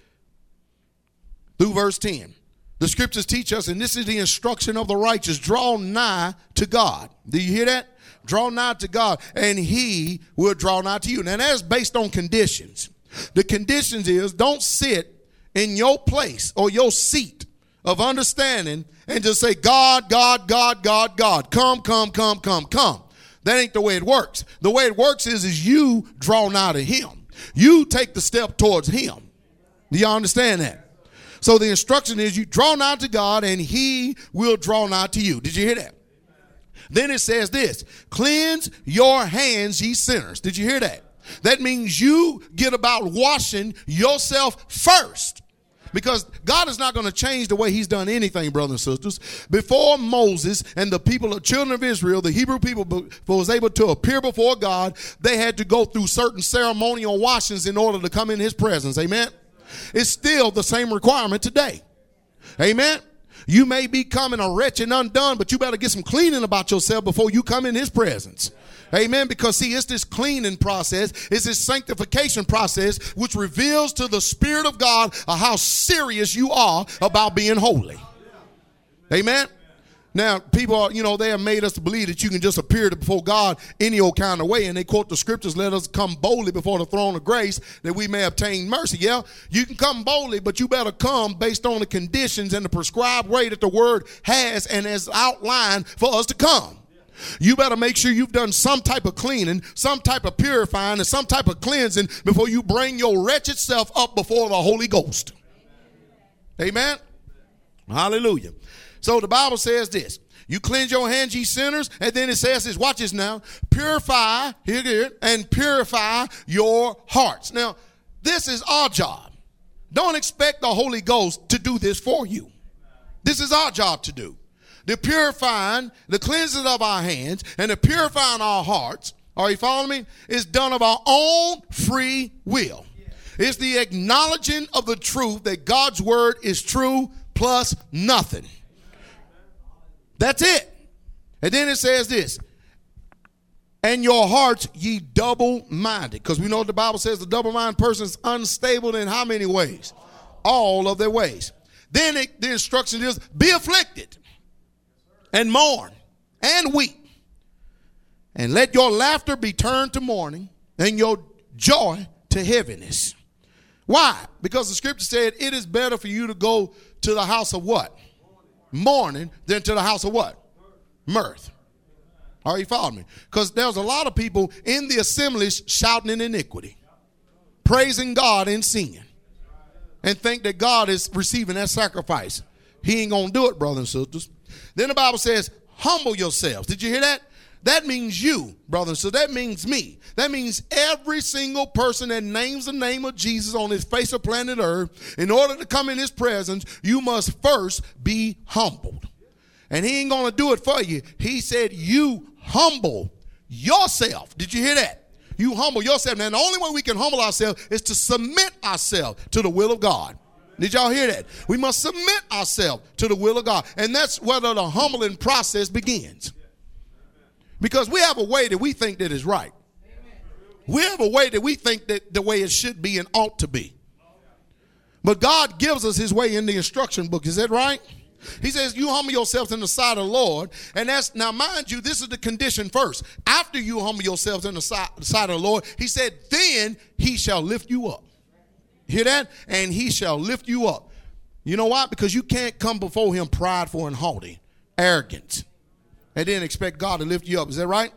through verse 10. The scriptures teach us, and this is the instruction of the righteous draw nigh to God. Do you hear that? Draw nigh to God, and He will draw nigh to you. Now, that's based on conditions. The conditions is don't sit in your place or your seat of understanding and just say, God, God, God, God, God, come, come, come, come, come. That ain't the way it works. The way it works is, is you draw nigh to Him. You take the step towards Him. Do y'all understand that? So the instruction is you draw nigh to God and he will draw nigh to you. Did you hear that? Then it says this cleanse your hands, ye sinners. Did you hear that? That means you get about washing yourself first. Because God is not going to change the way He's done anything, brothers and sisters. Before Moses and the people, the children of Israel, the Hebrew people was able to appear before God, they had to go through certain ceremonial washings in order to come in His presence. Amen. It's still the same requirement today. Amen. You may be coming a wretch and undone, but you better get some cleaning about yourself before you come in his presence. Amen. Because see, it's this cleaning process, it's this sanctification process, which reveals to the Spirit of God uh, how serious you are about being holy. Amen. Now, people are, you know, they have made us believe that you can just appear before God any old kind of way. And they quote the scriptures, let us come boldly before the throne of grace that we may obtain mercy. Yeah, you can come boldly, but you better come based on the conditions and the prescribed way that the word has and has outlined for us to come. You better make sure you've done some type of cleaning, some type of purifying, and some type of cleansing before you bring your wretched self up before the Holy Ghost. Amen. Hallelujah. So the Bible says this. You cleanse your hands, ye sinners, and then it says this. Watch this now. Purify, here, and purify your hearts. Now, this is our job. Don't expect the Holy Ghost to do this for you. This is our job to do. The purifying, the cleansing of our hands, and the purifying our hearts, are you following me? Is done of our own free will. It's the acknowledging of the truth that God's word is true plus nothing. That's it. And then it says this and your hearts ye double minded. Because we know the Bible says the double minded person is unstable in how many ways? All of their ways. Then it, the instruction is be afflicted and mourn and weep. And let your laughter be turned to mourning and your joy to heaviness. Why? Because the scripture said it is better for you to go to the house of what? Mourning than to the house of what? Mirth. Are you following me? Because there's a lot of people in the assemblies shouting in iniquity, praising God and singing, and think that God is receiving that sacrifice. He ain't gonna do it, brothers and sisters. Then the Bible says, humble yourselves. Did you hear that? That means you, brother. So that means me. That means every single person that names the name of Jesus on his face of planet Earth, in order to come in his presence, you must first be humbled. And he ain't going to do it for you. He said, You humble yourself. Did you hear that? You humble yourself. Now, the only way we can humble ourselves is to submit ourselves to the will of God. Did y'all hear that? We must submit ourselves to the will of God. And that's where the humbling process begins. Because we have a way that we think that is right. We have a way that we think that the way it should be and ought to be. But God gives us his way in the instruction book. Is that right? He says, You humble yourselves in the sight of the Lord. And that's now, mind you, this is the condition first. After you humble yourselves in the sight, the sight of the Lord, he said, Then he shall lift you up. Hear that? And he shall lift you up. You know why? Because you can't come before him prideful and haughty, arrogant and then expect God to lift you up. Is that right?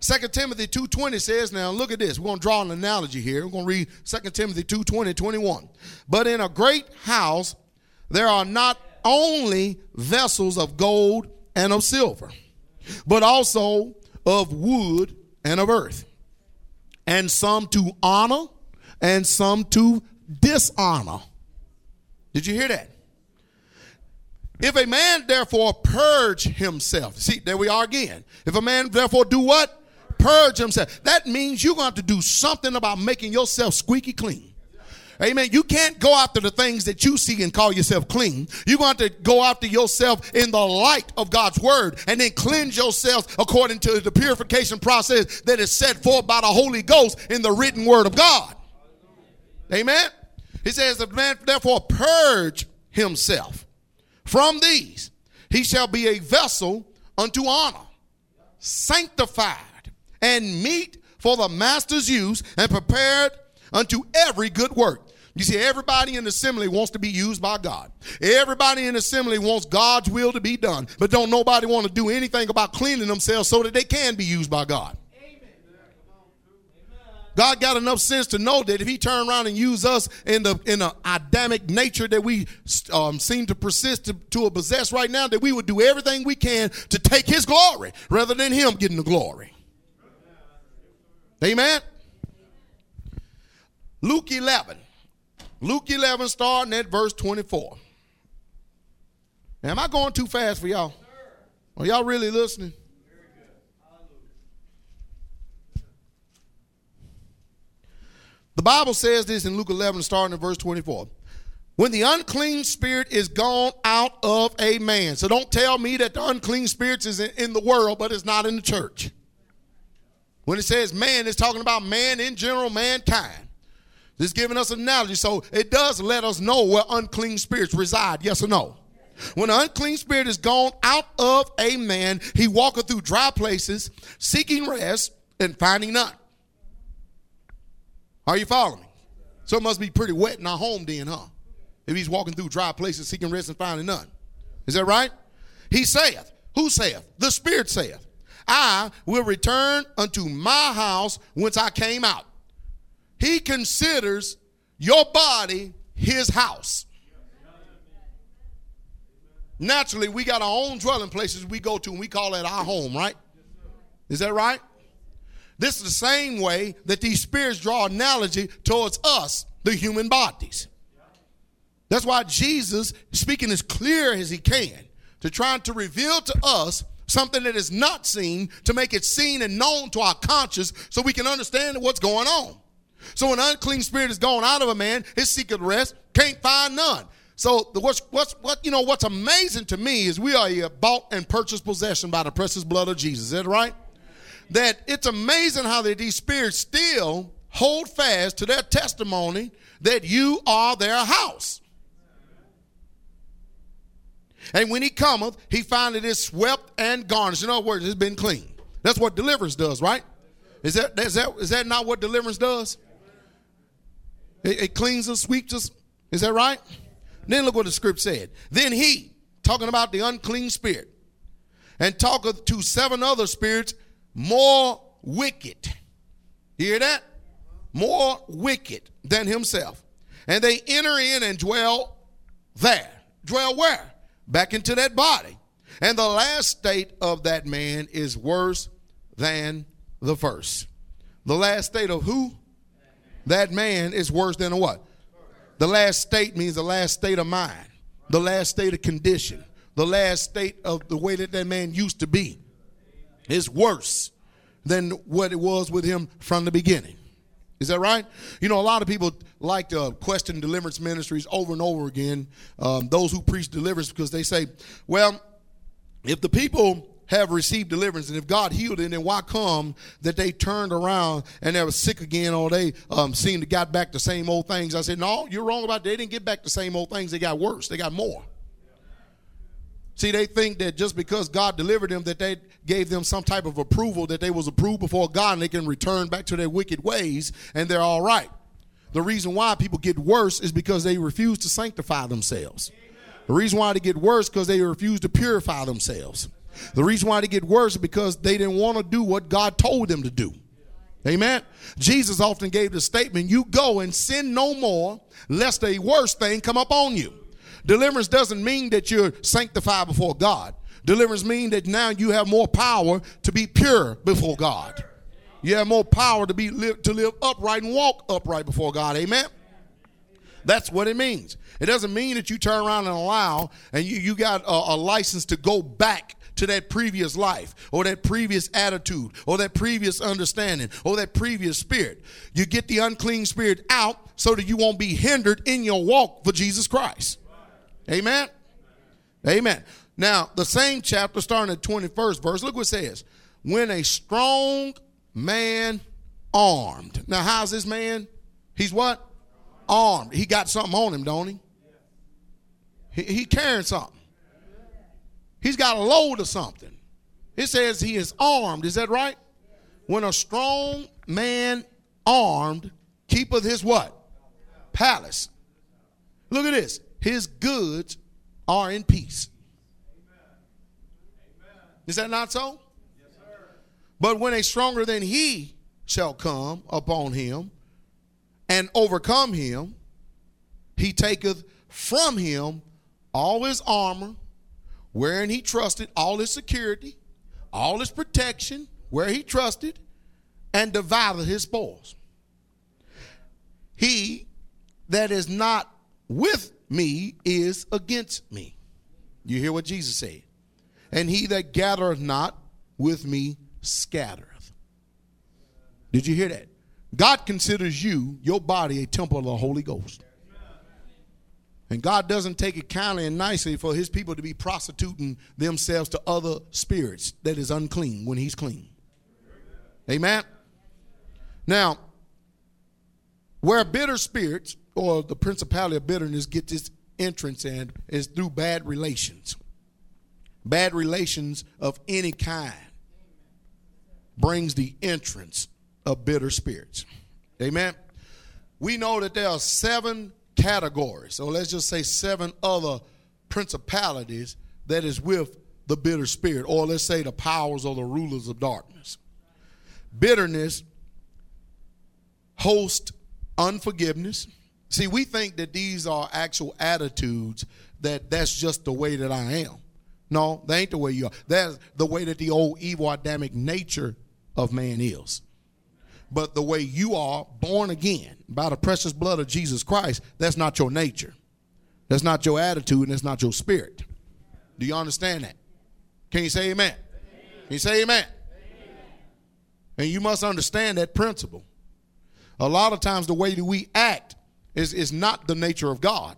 2 Timothy 2.20 says, now look at this. We're going to draw an analogy here. We're going to read 2 Timothy 2.20, 21. But in a great house there are not only vessels of gold and of silver, but also of wood and of earth, and some to honor and some to dishonor. Did you hear that? If a man therefore purge himself, see, there we are again. If a man therefore do what? Purge himself. That means you're going to do something about making yourself squeaky clean. Amen. You can't go after the things that you see and call yourself clean. You're going to go after yourself in the light of God's word and then cleanse yourself according to the purification process that is set forth by the Holy Ghost in the written word of God. Amen. He says, the man therefore purge himself From these he shall be a vessel unto honor, sanctified, and meet for the master's use, and prepared unto every good work. You see, everybody in the assembly wants to be used by God. Everybody in the assembly wants God's will to be done, but don't nobody want to do anything about cleaning themselves so that they can be used by God. God got enough sense to know that if He turned around and used us in the in the Adamic nature that we um, seem to persist to, to possess right now, that we would do everything we can to take His glory rather than Him getting the glory. Amen. Luke 11. Luke 11, starting at verse 24. Am I going too fast for y'all? Are y'all really listening? The Bible says this in Luke 11, starting in verse 24. When the unclean spirit is gone out of a man. So don't tell me that the unclean spirit is in, the world, but it's not in the church. When it says man, it's talking about man in general, mankind. This giving us an analogy. So it does let us know where unclean spirits reside. Yes or no? When an unclean spirit is gone out of a man, he walketh through dry places, seeking rest and finding none. Are you following me? So it must be pretty wet in our home then, huh? If he's walking through dry places, seeking rest and finding none. Is that right? He saith, Who saith? The Spirit saith, I will return unto my house whence I came out. He considers your body his house. Naturally, we got our own dwelling places we go to and we call it our home, right? Is that right? This is the same way that these spirits draw analogy towards us, the human bodies. That's why Jesus, speaking as clear as he can, to try to reveal to us something that is not seen, to make it seen and known to our conscience so we can understand what's going on. So an unclean spirit is gone out of a man, his secret rest, can't find none. So the, what's what's what you know what's amazing to me is we are bought and purchased possession by the precious blood of Jesus. Is that right? That it's amazing how that these spirits still hold fast to their testimony that you are their house. And when he cometh, he findeth it swept and garnished. In other words, it's been clean. That's what deliverance does, right? Is that, is that, is that not what deliverance does? It, it cleans us, sweeps us. Is that right? Then look what the script said. Then he, talking about the unclean spirit, and talketh to seven other spirits more wicked. Hear that? More wicked than himself. And they enter in and dwell there. Dwell where? Back into that body. And the last state of that man is worse than the first. The last state of who? that man is worse than what? The last state means the last state of mind, the last state of condition, the last state of the way that that man used to be is worse than what it was with him from the beginning. Is that right? You know, a lot of people like to question deliverance ministries over and over again. Um, those who preach deliverance because they say, well, if the people have received deliverance. And if God healed it, then why come that they turned around and they were sick again or they um, seemed to got back the same old things? I said, no, you're wrong about that. They didn't get back the same old things. They got worse. They got more. See, they think that just because God delivered them, that they gave them some type of approval, that they was approved before God, and they can return back to their wicked ways, and they're all right. The reason why people get worse is because they refuse to sanctify themselves. The reason why they get worse because they refuse to purify themselves. The reason why they get worse is because they didn't want to do what God told them to do. Amen. Jesus often gave the statement, You go and sin no more, lest a worse thing come upon you. Deliverance doesn't mean that you're sanctified before God. Deliverance means that now you have more power to be pure before God. You have more power to be live, to live upright and walk upright before God. Amen. That's what it means. It doesn't mean that you turn around and allow and you, you got a, a license to go back to that previous life or that previous attitude or that previous understanding or that previous spirit. You get the unclean spirit out so that you won't be hindered in your walk for Jesus Christ. Amen. Amen. Now, the same chapter, starting at 21st verse, look what it says. When a strong man armed. Now, how's this man? He's what? Armed. He got something on him, don't he? He, he carrying something. He's got a load of something. It says he is armed. Is that right? When a strong man armed keepeth his what? Palace. Look at this. His goods are in peace. Is that not so? But when a stronger than he shall come upon him and overcome him, he taketh from him all his armor, wherein he trusted, all his security, all his protection, where he trusted, and divideth his spoils. He that is not with me is against me. You hear what Jesus said? And he that gathereth not with me scattereth. Did you hear that? God considers you, your body, a temple of the Holy Ghost. And God doesn't take it kindly and nicely for his people to be prostituting themselves to other spirits that is unclean when he's clean. Amen. Now, where bitter spirits or the principality of bitterness get its entrance in is through bad relations. Bad relations of any kind brings the entrance of bitter spirits. Amen. We know that there are seven categories, so let's just say seven other principalities that is with the bitter spirit, or let's say the powers or the rulers of darkness. Bitterness hosts unforgiveness. See, we think that these are actual attitudes that that's just the way that I am. No, that ain't the way you are. That's the way that the old evil Adamic nature of man is. But the way you are born again by the precious blood of Jesus Christ, that's not your nature. That's not your attitude and that's not your spirit. Do you understand that? Can you say amen? amen. Can you say amen? amen? And you must understand that principle. A lot of times the way that we act is, is not the nature of God.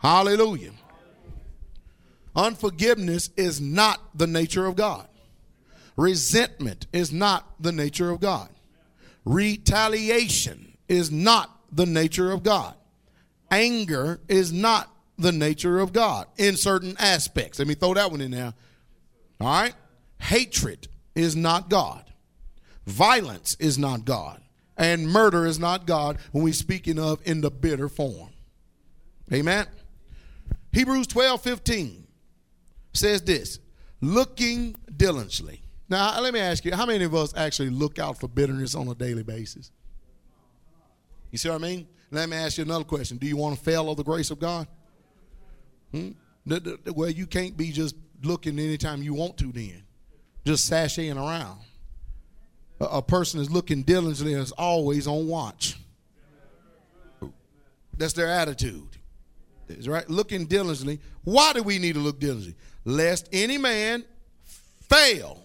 Hallelujah. Unforgiveness is not the nature of God. Resentment is not the nature of God. Retaliation is not the nature of God. Anger is not the nature of God in certain aspects. Let me throw that one in there. All right? Hatred is not God. Violence is not God. And murder is not God when we're speaking of in the bitter form. Amen. Hebrews 12 15 says this looking diligently. Now, let me ask you, how many of us actually look out for bitterness on a daily basis? You see what I mean? Let me ask you another question. Do you want to fail of the grace of God? Hmm? Well, you can't be just looking anytime you want to then. Just sashaying around. A, person is looking diligently and is always on watch. That's their attitude. Is right? Looking diligently. Why do we need to look diligently? Lest any man fail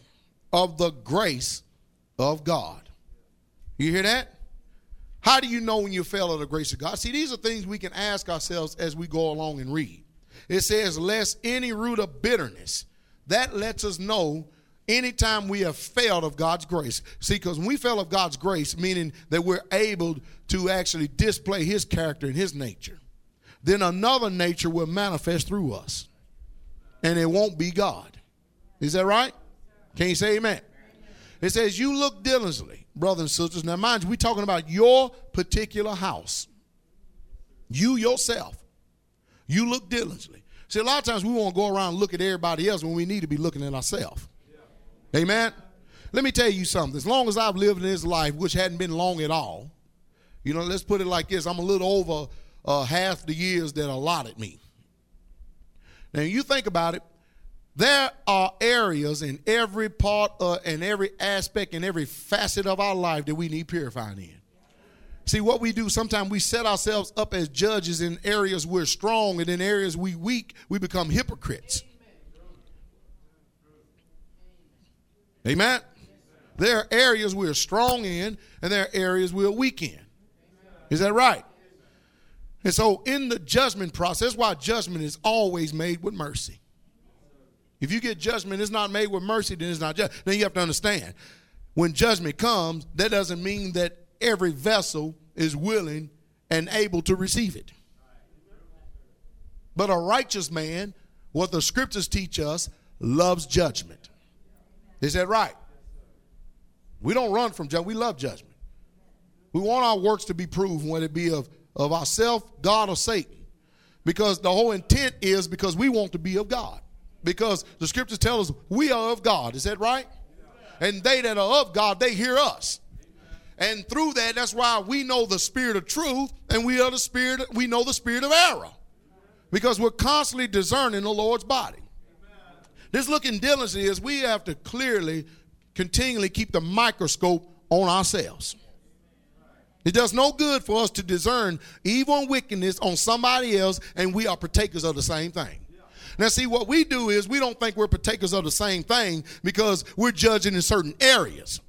of the grace of God. You hear that? How do you know when you fail of the grace of God? See, these are things we can ask ourselves as we go along and read. It says, lest any root of bitterness. That lets us know anytime we have failed of God's grace. See, because when we fail of God's grace, meaning that we're able to actually display His character and His nature, then another nature will manifest through us. And it won't be God. Is that right? Can you say amen? It says, You look diligently, brothers and sisters. Now, mind you, we're talking about your particular house. You yourself. You look diligently. See, a lot of times we want to go around look at everybody else when we need to be looking at ourselves. Amen. Let me tell you something. As long as I've lived in this life, which hadn't been long at all, you know, let's put it like this I'm a little over uh, half the years that allotted me. Now, you think about it, there are areas in every part uh, and every aspect and every facet of our life that we need purifying in. See, what we do, sometimes we set ourselves up as judges in areas we're strong, and in areas we weak, we become hypocrites. Amen. There are areas we're strong in, and there are areas we're weak in. Is that right? And so, in the judgment process, why judgment is always made with mercy. If you get judgment, it's not made with mercy, then it's not just. Then you have to understand when judgment comes, that doesn't mean that every vessel is willing and able to receive it. But a righteous man what the scriptures teach us, loves judgment. Is that right? We don't run from judgment, we love judgment. We want our works to be proven, whether it be of, of ourself, God, or Satan. Because the whole intent is because we want to be of God. Because the scriptures tell us we are of God. Is that right? And they that are of God, they hear us. And through that, that's why we know the spirit of truth and we are the spirit, we know the spirit of error. Because we're constantly discerning the Lord's body. This looking diligently is we have to clearly, continually keep the microscope on ourselves. It does no good for us to discern evil and wickedness on somebody else, and we are partakers of the same thing. Now, see, what we do is we don't think we're partakers of the same thing because we're judging in certain areas.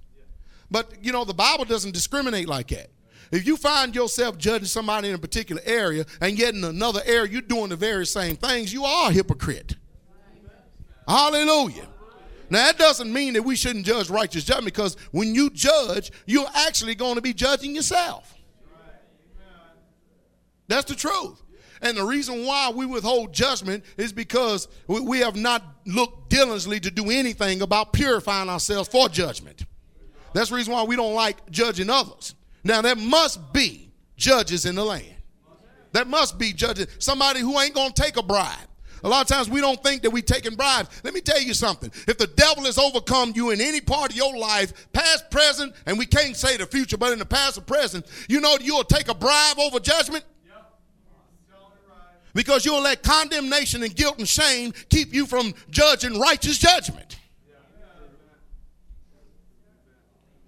But, you know, the Bible doesn't discriminate like that. If you find yourself judging somebody in a particular area and yet in another area you're doing the very same things, you are a hypocrite. Hallelujah. Now, that doesn't mean that we shouldn't judge righteous judgment because when you judge, you're actually going to be judging yourself. That's the truth. And the reason why we withhold judgment is because we have not looked diligently to do anything about purifying ourselves for judgment. That's the reason why we don't like judging others. Now, there must be judges in the land. There must be judges. Somebody who ain't going to take a bribe. A lot of times we don't think that we're taking bribes. Let me tell you something. If the devil has overcome you in any part of your life, past, present, and we can't say the future, but in the past or present, you know you'll take a bribe over judgment? Because you'll let condemnation and guilt and shame keep you from judging righteous judgment.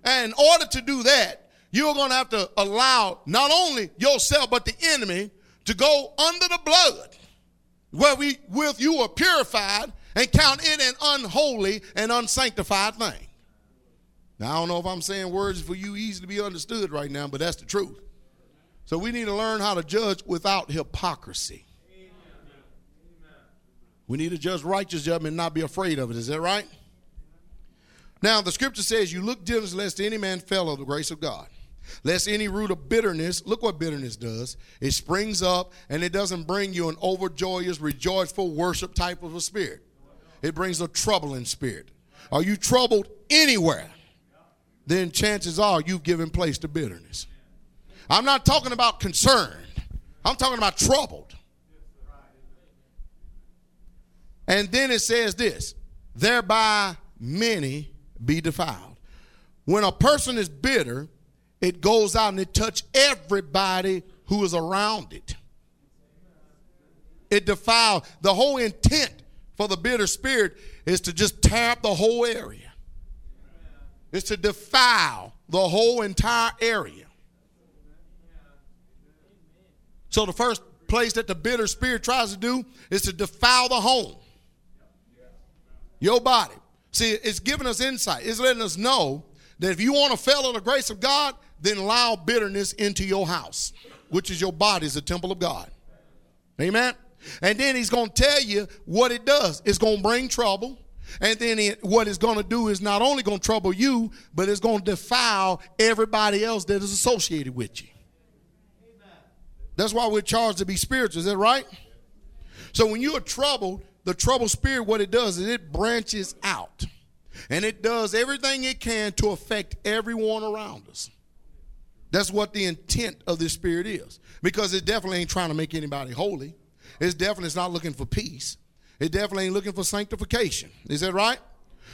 And in order to do that, you're going to have to allow not only yourself but the enemy to go under the blood where we with you are purified and count it an unholy and unsanctified thing. Now I don't know if I'm saying words for you easy to be understood right now, but that's the truth. So we need to learn how to judge without hypocrisy. We need to judge righteous judgment and not be afraid of it. Is that right? Now the scripture says, "You look diligently lest any man fail of the grace of God." Lest any root of bitterness, look what bitterness does. It springs up and it doesn't bring you an overjoyous, rejoiceful worship type of a spirit. It brings a troubling spirit. Are you troubled anywhere? Then chances are you've given place to bitterness. I'm not talking about concerned, I'm talking about troubled. And then it says this thereby many be defiled. When a person is bitter, it goes out and it touch everybody who is around it. It defiles. The whole intent for the bitter spirit is to just tear up the whole area. It's to defile the whole entire area. So the first place that the bitter spirit tries to do is to defile the home. Your body. See, it's giving us insight. It's letting us know that if you want to follow the grace of God, then allow bitterness into your house, which is your body, is a temple of God. Amen. And then he's going to tell you what it does. It's going to bring trouble. And then it, what it's going to do is not only going to trouble you, but it's going to defile everybody else that is associated with you. That's why we're charged to be spiritual. Is that right? So when you are troubled, the troubled spirit, what it does is it branches out. And it does everything it can to affect everyone around us. That's what the intent of this spirit is. Because it definitely ain't trying to make anybody holy. It's definitely it's not looking for peace. It definitely ain't looking for sanctification. Is that right?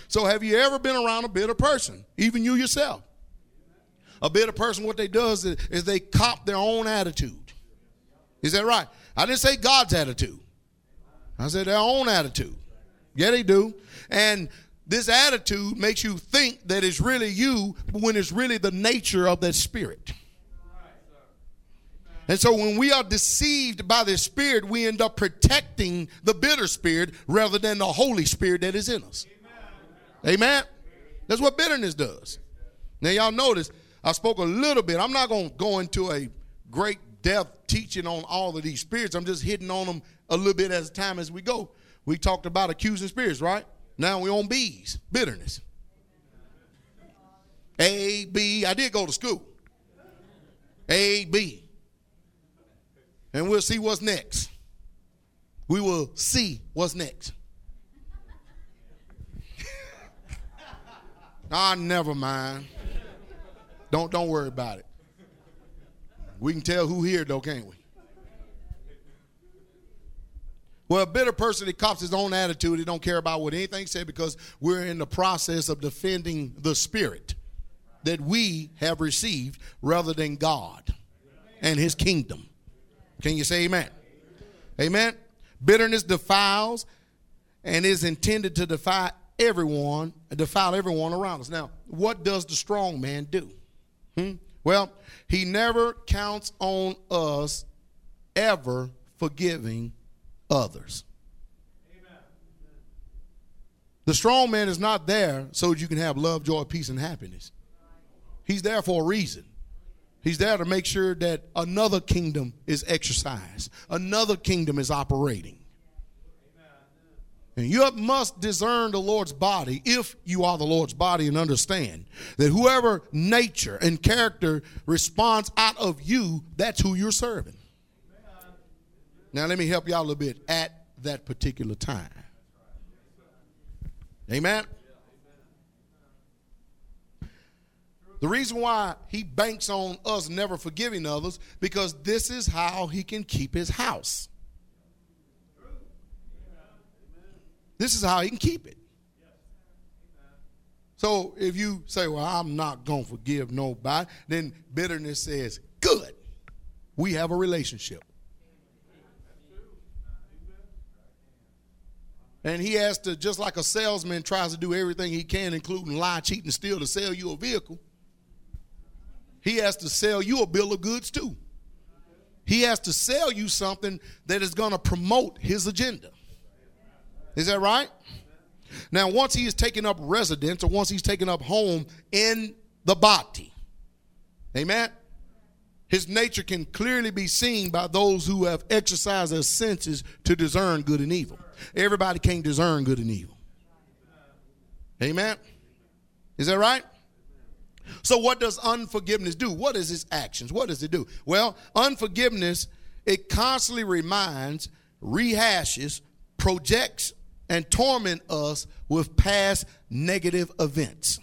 So have you ever been around a bitter person? Even you yourself. A bitter person, what they does is, is they cop their own attitude. Is that right? I didn't say God's attitude. I said their own attitude. Yeah, they do. And this attitude makes you think that it's really you when it's really the nature of that spirit. And so when we are deceived by this spirit, we end up protecting the bitter spirit rather than the Holy Spirit that is in us. Amen. Amen. That's what bitterness does. Now, y'all notice I spoke a little bit. I'm not going to go into a great depth teaching on all of these spirits. I'm just hitting on them a little bit as time as we go. We talked about accusing spirits, right? Now we on B's, bitterness. A, B, I did go to school. A, B. And we'll see what's next. we will see what's next. ah, never mind. Don't don't worry about it. We can tell who here though, can't we? Well, a bitter person that cops his own attitude, he don't care about what anything said because we're in the process of defending the spirit that we have received rather than God and his kingdom. Can you say amen? Amen. Bitterness defiles and is intended to defy everyone, defile everyone around us. Now, what does the strong man do? Hmm? Well, he never counts on us ever forgiving others. Amen. The strong man is not there so you can have love, joy, peace, and happiness. He's there for a reason. He's there to make sure that another kingdom is exercised, another kingdom is operating. And you must discern the Lord's body if you are the Lord's body and understand that whoever nature and character responds out of you, that's who you're serving. Now, let me help out a little bit at that particular time. Amen. The reason why he banks on us never forgiving others because this is how he can keep his house. This is how he can keep it. So if you say, Well, I'm not going to forgive nobody, then bitterness says, Good. We have a relationship. And he has to, just like a salesman tries to do everything he can, including lie, cheat, and steal to sell you a vehicle, he has to sell you a bill of goods too. He has to sell you something that is going to promote his agenda. Is that right? Now, once he is taken up residence or once he's taken up home in the body, amen, his nature can clearly be seen by those who have exercised their senses to discern good and evil. Everybody can't discern good and evil. Amen. Is that right? So, what does unforgiveness do? What is its actions? What does it do? Well, unforgiveness, it constantly reminds, rehashes, projects, and torment us with past negative events.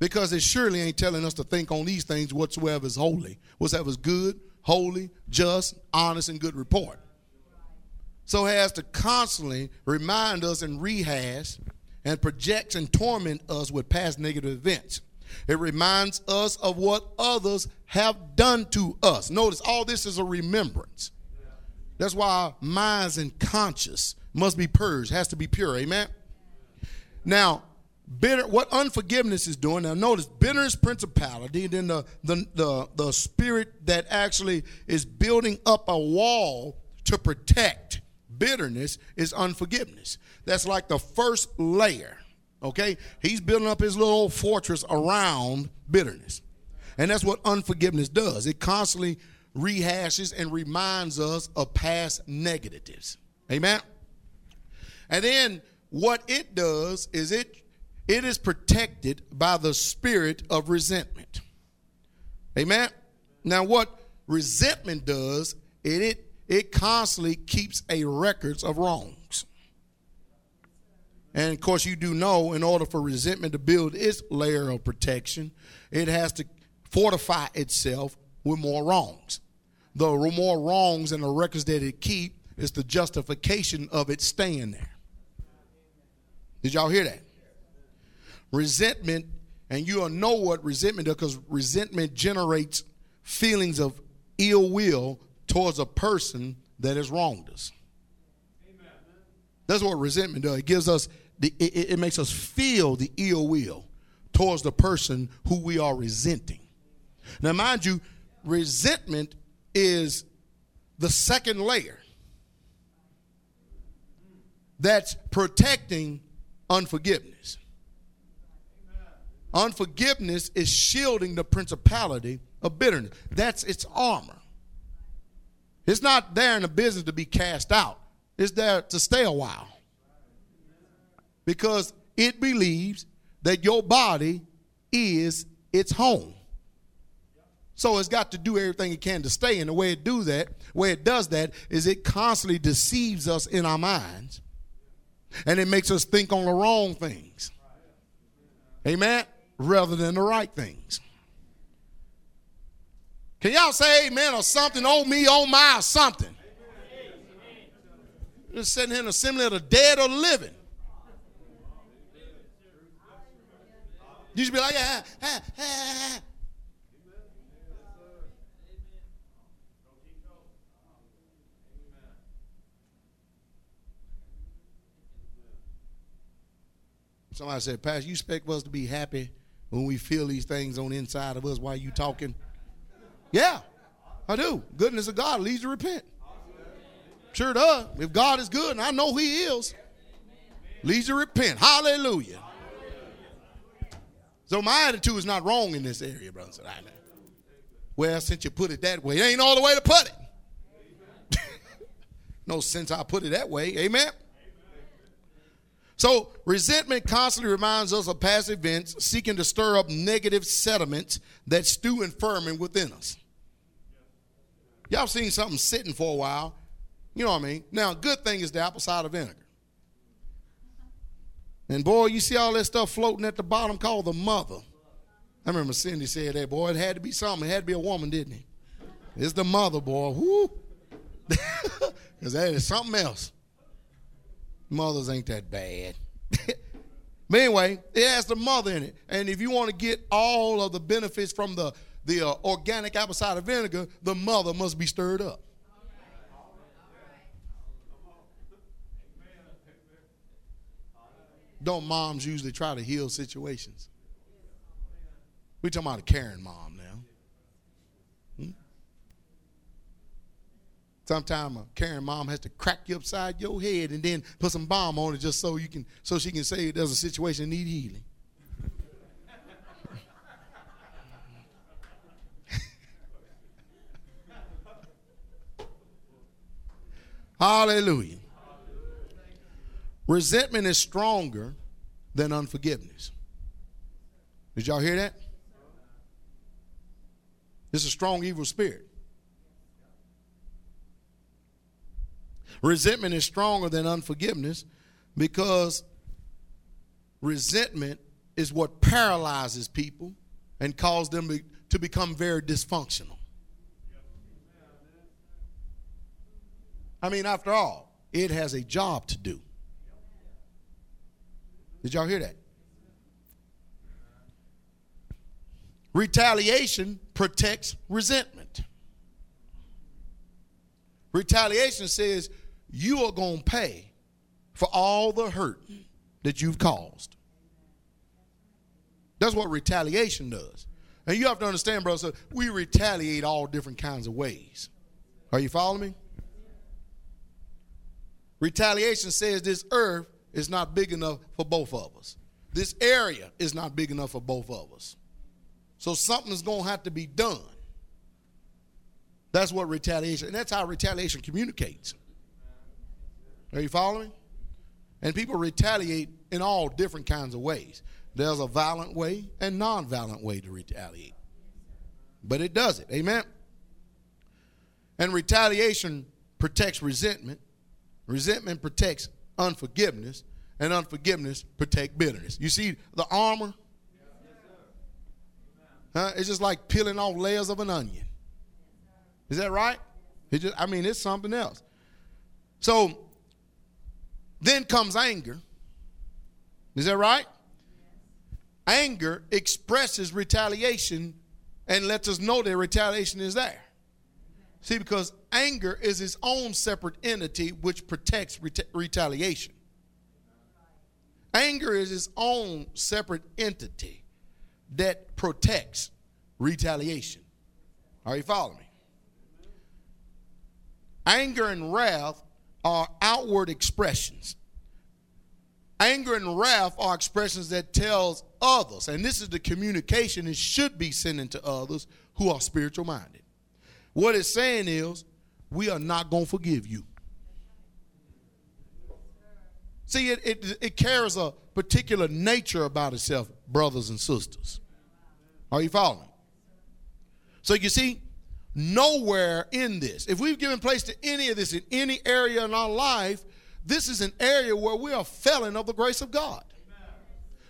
Because it surely ain't telling us to think on these things whatsoever is holy, whatsoever is good, holy, just, honest, and good report. So has to constantly remind us and rehash and projects and torment us with past negative events. It reminds us of what others have done to us. Notice all this is a remembrance. That's why our minds and conscience must be purged, has to be pure. Amen. Now, bitter what unforgiveness is doing. Now notice bitterness principality, then the, the the the spirit that actually is building up a wall to protect bitterness is unforgiveness. That's like the first layer. Okay? He's building up his little fortress around bitterness. And that's what unforgiveness does. It constantly rehashes and reminds us of past negatives. Amen. And then what it does is it it is protected by the spirit of resentment. Amen. Now what resentment does, it it, it constantly keeps a records of wrongs. And of course, you do know in order for resentment to build its layer of protection, it has to fortify itself with more wrongs. The more wrongs and the records that it keep is the justification of it staying there. Did y'all hear that? Resentment, and you'll know what resentment does because resentment generates feelings of ill will towards a person that has wronged us. That's what resentment does. It gives us the, it, it makes us feel the ill will towards the person who we are resenting. Now, mind you, resentment is the second layer that's protecting unforgiveness. Unforgiveness is shielding the principality of bitterness. That's its armor. It's not there in the business to be cast out, it's there to stay a while because it believes that your body is its home. So it's got to do everything it can to stay. And the way it do that, way it does that, is it constantly deceives us in our minds, and it makes us think on the wrong things. Amen. Rather than the right things. Can y'all say amen or something? Oh me, oh my, or something. Just sitting here in the assembly of the dead or living. You should be like, ah, ah, ah, Somebody said, Pastor, you expect us to be happy when we feel these things on the inside of us while you talking? Yeah, I do. Goodness of God leads to repent. Sure does. If God is good, and I know He is, leads to repent. Hallelujah. So my attitude is not wrong in this area, sisters. Well, since you put it that way, it ain't all the way to put it. no sense I put it that way. Amen. So resentment constantly reminds us of past events, seeking to stir up negative sediments that stew and ferment within us. Y'all seen something sitting for a while. You know what I mean? Now, good thing is the apple cider vinegar. And boy, you see all that stuff floating at the bottom called the mother. I remember Cindy said that, boy, it had to be something. It had to be a woman, didn't it? It's the mother, boy. Whoo. Because that is something else. Mothers ain't that bad. but anyway, it has the mother in it. And if you want to get all of the benefits from the, the uh, organic apple cider vinegar, the mother must be stirred up. Don't moms usually try to heal situations? We're talking about a Karen mom now. Hmm? Sometimes a caring mom has to crack you upside your head and then put some balm on it just so you can so she can say there's a situation need healing. Hallelujah. Resentment is stronger than unforgiveness. Did y'all hear that? It's a strong evil spirit. Resentment is stronger than unforgiveness because resentment is what paralyzes people and causes them to become very dysfunctional. I mean, after all, it has a job to do. Did y'all hear that? Retaliation protects resentment. Retaliation says you are going to pay for all the hurt that you've caused. That's what retaliation does. And you have to understand, brother, so we retaliate all different kinds of ways. Are you following me? Retaliation says this earth is not big enough for both of us. This area is not big enough for both of us. So something's going to have to be done. That's what retaliation, and that's how retaliation communicates. Are you following? And people retaliate in all different kinds of ways. There's a violent way and non-violent way to retaliate. But it does it. Amen. And retaliation protects resentment. Resentment protects unforgiveness, and unforgiveness protect bitterness. You see the armor? Huh? It's just like peeling off layers of an onion. Is that right? It just, I mean, it's something else. So then comes anger. Is that right? Anger expresses retaliation and lets us know that retaliation is there. See, because anger is its own separate entity which protects retaliation. Anger is its own separate entity that protects retaliation. Are you following me? Anger and wrath are outward expressions. Anger and wrath are expressions that tells others, and this is the communication it should be sending to others who are spiritual minded. What it's saying is, we are not going to forgive you. See, it, it, it carries a particular nature about itself, brothers and sisters. Are you following? So you see, nowhere in this, if we've given place to any of this in any area in our life, this is an area where we are failing of the grace of God.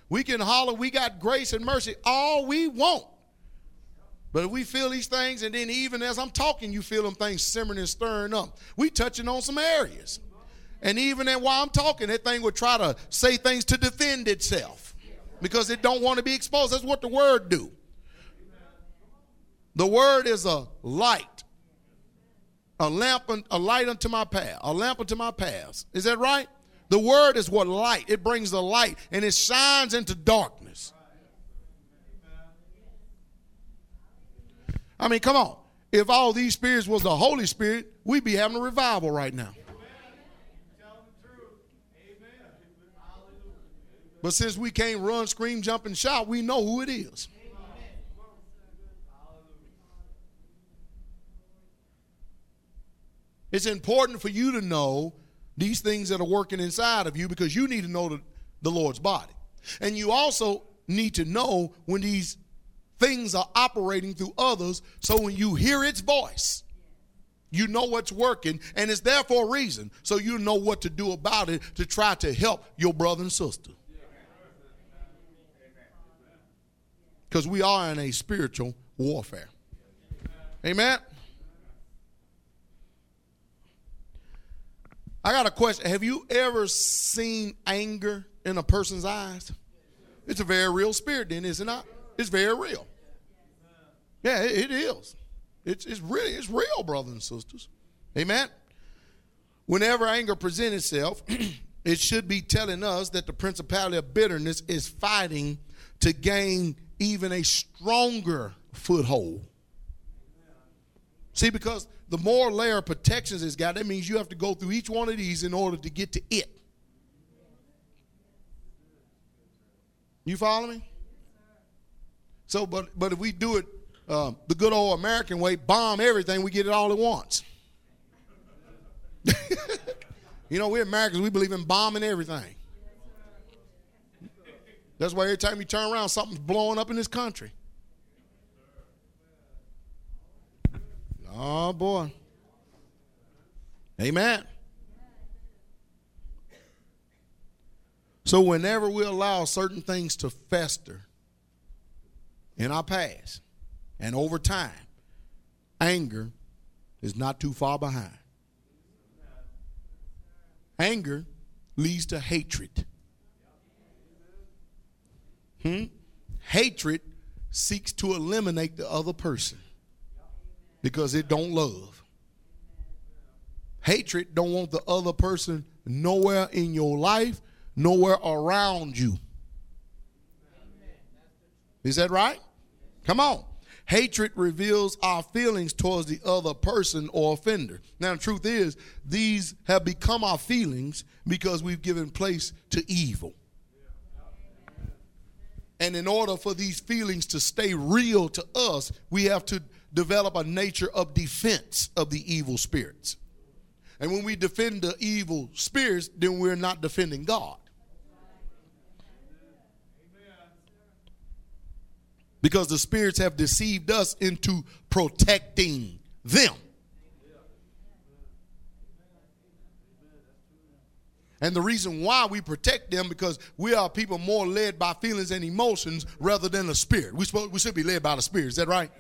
We can holler, we got grace and mercy all we want. But if we feel these things, and then even as I'm talking, you feel them things simmering and stirring up, we touching on some areas. And even then while I'm talking, that thing would try to say things to defend itself because it don't want to be exposed. That's what the word do. The word is a light, a lamp, a light unto my path, a lamp unto my paths. Is that right? The word is what light. It brings the light and it shines into darkness. I mean, come on. If all these spirits was the Holy Spirit, we'd be having a revival right now. But since we can't run, scream, jump, and shout, we know who it is. It's important for you to know these things that are working inside of you because you need to know the, the Lord's body. And you also need to know when these things are operating through others so when you hear its voice, you know what's working and it's there for a reason. So you know what to do about it to try to help your brother and sister. Because we are in a spiritual warfare. Amen. I got a question. Have you ever seen anger in a person's eyes? It's a very real spirit, then, is it not? It's very real. Yeah, it, it is. It's, it's really, it's real, brothers and sisters. Amen. Whenever anger presents itself, it should be telling us that the principality of bitterness is fighting to gain even a stronger foothold. See, because the more layer of protections it's got, that means you have to go through each one of these in order to get to it. You follow me? So, but but if we do it uh, the good old American way, bomb everything, we get it all at once. you know, we're Americans, we believe in bombing everything. That's why every time you turn around, something's blowing up in this country. Oh, boy. Amen. So, whenever we allow certain things to fester in our past and over time, anger is not too far behind. Anger leads to hatred. Hmm? Hatred seeks to eliminate the other person because it don't love. Hatred don't want the other person nowhere in your life, nowhere around you. Is that right? Come on. Hatred reveals our feelings towards the other person or offender. Now, the truth is, these have become our feelings because we've given place to evil. And in order for these feelings to stay real to us, we have to develop a nature of defense of the evil spirits. And when we defend the evil spirits, then we're not defending God. Because the spirits have deceived us into protecting them. And the reason why we protect them because we are people more led by feelings and emotions rather than the spirit. We, supposed, we should be led by the spirit. Is that right?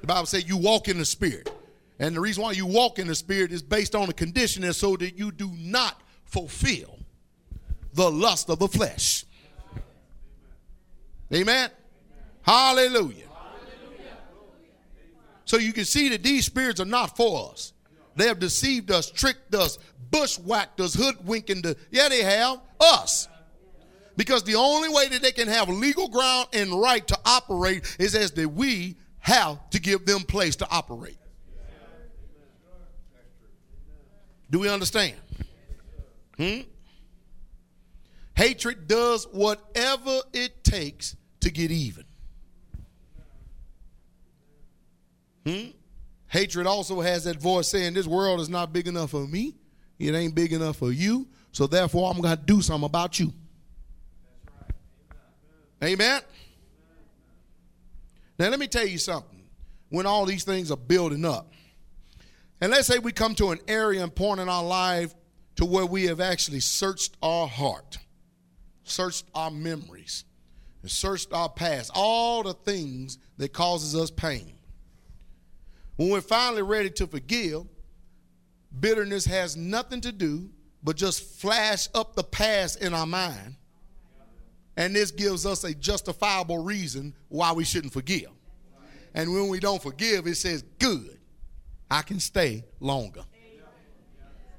The Bible says you walk in the spirit. And the reason why you walk in the spirit is based on a condition and so that you do not fulfill the lust of the flesh. Amen. Hallelujah. So you can see that these spirits are not for us. They have deceived us, tricked us, bushwhacked us, hoodwinked the, yeah, they have us. Because the only way that they can have legal ground and right to operate is as that we have to give them place to operate. Do we understand? Hmm? Hatred does whatever it takes to get even. Hmm? Hatred also has that voice saying, This world is not big enough for me. It ain't big enough for you. So therefore, I'm going to do something about you. Amen. Now, let me tell you something. when all these things are building up. And let's say we come to an area and point in our life to where we have actually searched our heart, searched our memories, and searched our past, all the things that causes us pain. When we're finally ready to forgive, bitterness has nothing to do but just flash up the past in our mind. And this gives us a justifiable reason why we shouldn't forgive. And when we don't forgive, it says, good, I can stay longer.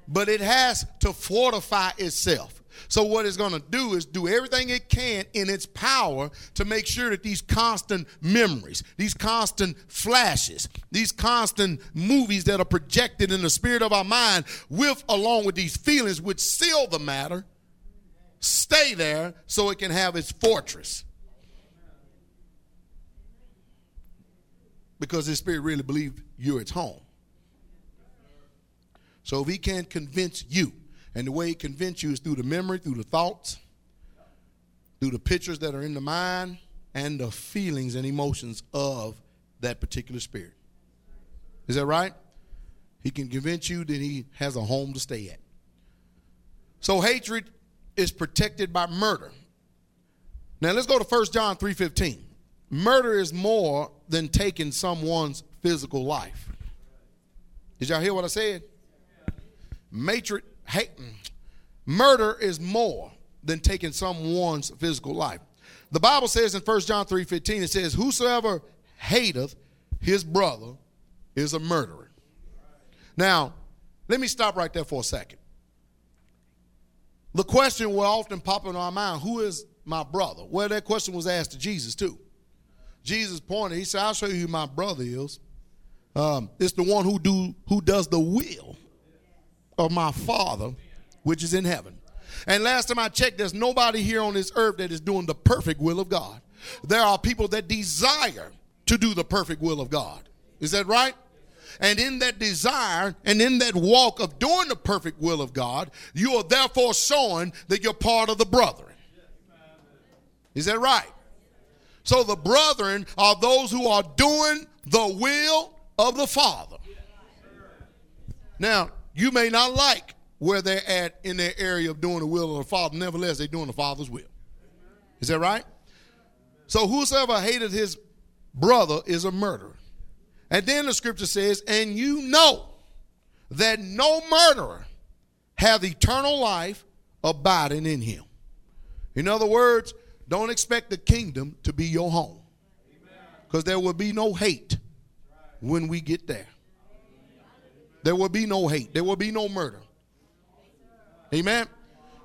But it has to fortify itself. So, what it's going to do is do everything it can in its power to make sure that these constant memories, these constant flashes, these constant movies that are projected in the spirit of our mind, with along with these feelings, which seal the matter, stay there so it can have its fortress. Because the spirit really believes you're its home. So if he can't convince you, and the way he convinces you is through the memory, through the thoughts, through the pictures that are in the mind, and the feelings and emotions of that particular spirit. Is that right? He can convince you that he has a home to stay at. So hatred is protected by murder. Now let's go to 1 John 3:15. Murder is more than taking someone's physical life. Did y'all hear what I said? Matrix, hate, murder is more than taking someone's physical life. The Bible says in 1 John 3:15 it says whosoever hateth his brother is a murderer. Now, let me stop right there for a second. The question will often pop in our mind, who is my brother? Well, that question was asked to Jesus too. Jesus pointed, he said, I'll show you who my brother is. Um, it's the one who do who does the will of my Father which is in heaven. And last time I checked, there's nobody here on this earth that is doing the perfect will of God. There are people that desire to do the perfect will of God. Is that right? And in that desire and in that walk of doing the perfect will of God, you are therefore showing that you're part of the brethren. Is that right? So the brethren are those who are doing the will of the Father. Now, you may not like where they're at in their area of doing the will of the Father. Nevertheless, they're doing the Father's will. Is that right? So whosoever hated his brother is a murderer. And then the scripture says, and you know that no murderer hath eternal life abiding in him. In other words, don't expect the kingdom to be your home. Because there will be no hate when we get there. There will be no hate. There will be no murder. Amen.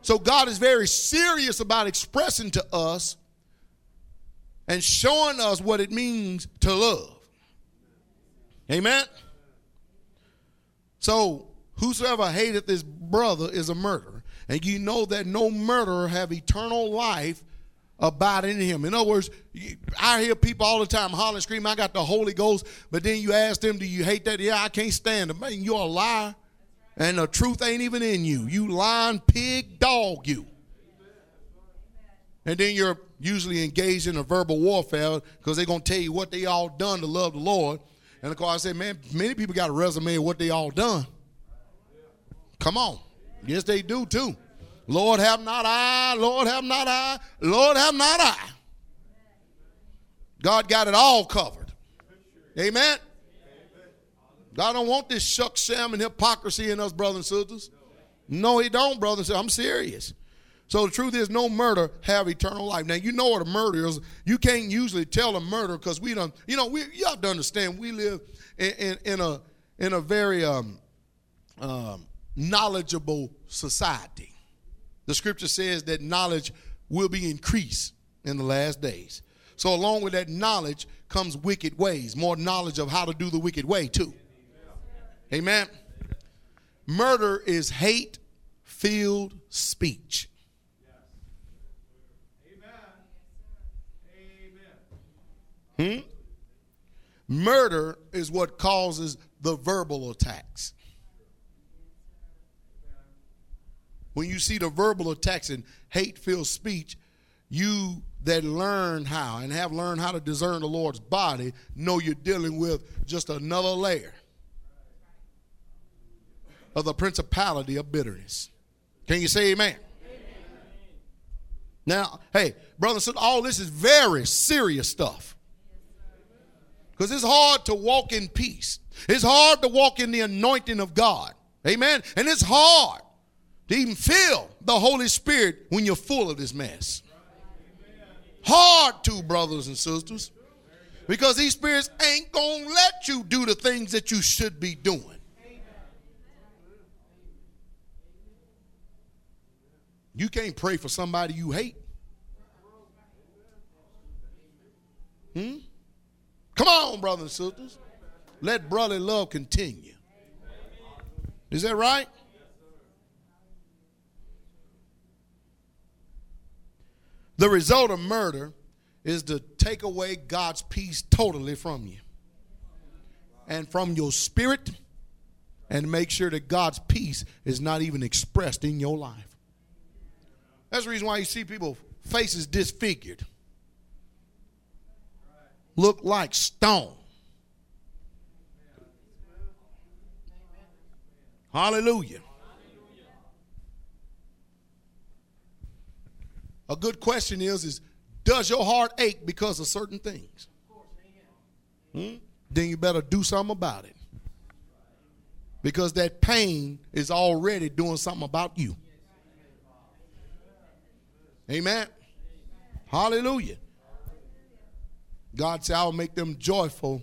So God is very serious about expressing to us and showing us what it means to love. Amen. So whosoever hateth his brother is a murderer. And you know that no murderer have eternal life abiding in him. In other words, I hear people all the time hollering, scream, I got the Holy Ghost, but then you ask them, do you hate that? Yeah, I can't stand it. Man, you're a liar. And the truth ain't even in you. You lying pig dog, you. And then you're usually engaged in a verbal warfare because they're going to tell you what they all done to love the Lord. And of course, I say, man, many people got a resume of what they all done. Come on. Yes, they do too. Lord have not I, Lord have not I, Lord have not I. God got it all covered. Amen. God don't want this shuck, sham, and hypocrisy in us, brothers and sisters. No, he don't, brothers. I'm serious. So the truth is, no murder have eternal life. Now you know what a murder is. You can't usually tell a murder because we don't. You know, we you have to understand. We live in, in, in a in a very um, um, knowledgeable society. The scripture says that knowledge will be increased in the last days. So along with that knowledge comes wicked ways, more knowledge of how to do the wicked way too. Amen. Murder is hate filled speech. Hmm? Murder is what causes the verbal attacks. When you see the verbal attacks and hate filled speech, you that learn how and have learned how to discern the Lord's body know you're dealing with just another layer of the principality of bitterness. Can you say amen? amen. Now, hey, brothers and all this is very serious stuff. Because it's hard to walk in peace. It's hard to walk in the anointing of God. Amen. And it's hard to even feel the Holy Spirit when you're full of this mess. Hard to, brothers and sisters. Because these spirits ain't going to let you do the things that you should be doing. You can't pray for somebody you hate. Hmm? Come on, brothers and sisters. Let brotherly love continue. Is that right? The result of murder is to take away God's peace totally from you and from your spirit and make sure that God's peace is not even expressed in your life. That's the reason why you see people faces disfigured, look like stone. Hallelujah. A good question is, is does your heart ache because of certain things? Hmm? Then you better do something about it. Because that pain is already doing something about you. Amen. Hallelujah. God said, I will make them joyful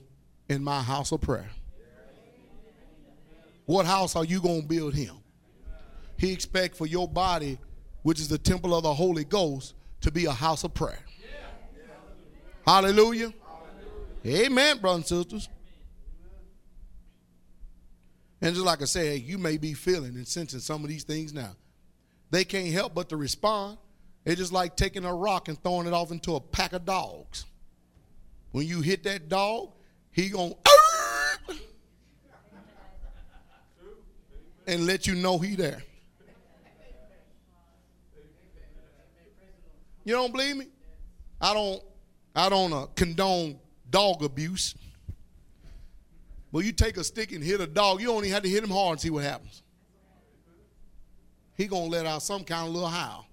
in my house of prayer. What house are you going to build him? He expect for your body which is the temple of the Holy Ghost, to be a house of prayer. Hallelujah. Hallelujah. Amen, brothers and sisters. And just like I said, you may be feeling and sensing some of these things now. They can't help but to respond. It's just like taking a rock and throwing it off into a pack of dogs. When you hit that dog, he gonna and let you know he there. You don't believe me? I don't. I don't uh, condone dog abuse. Well, you take a stick and hit a dog, you only have to hit him hard and see what happens. He gonna let out some kind of little howl.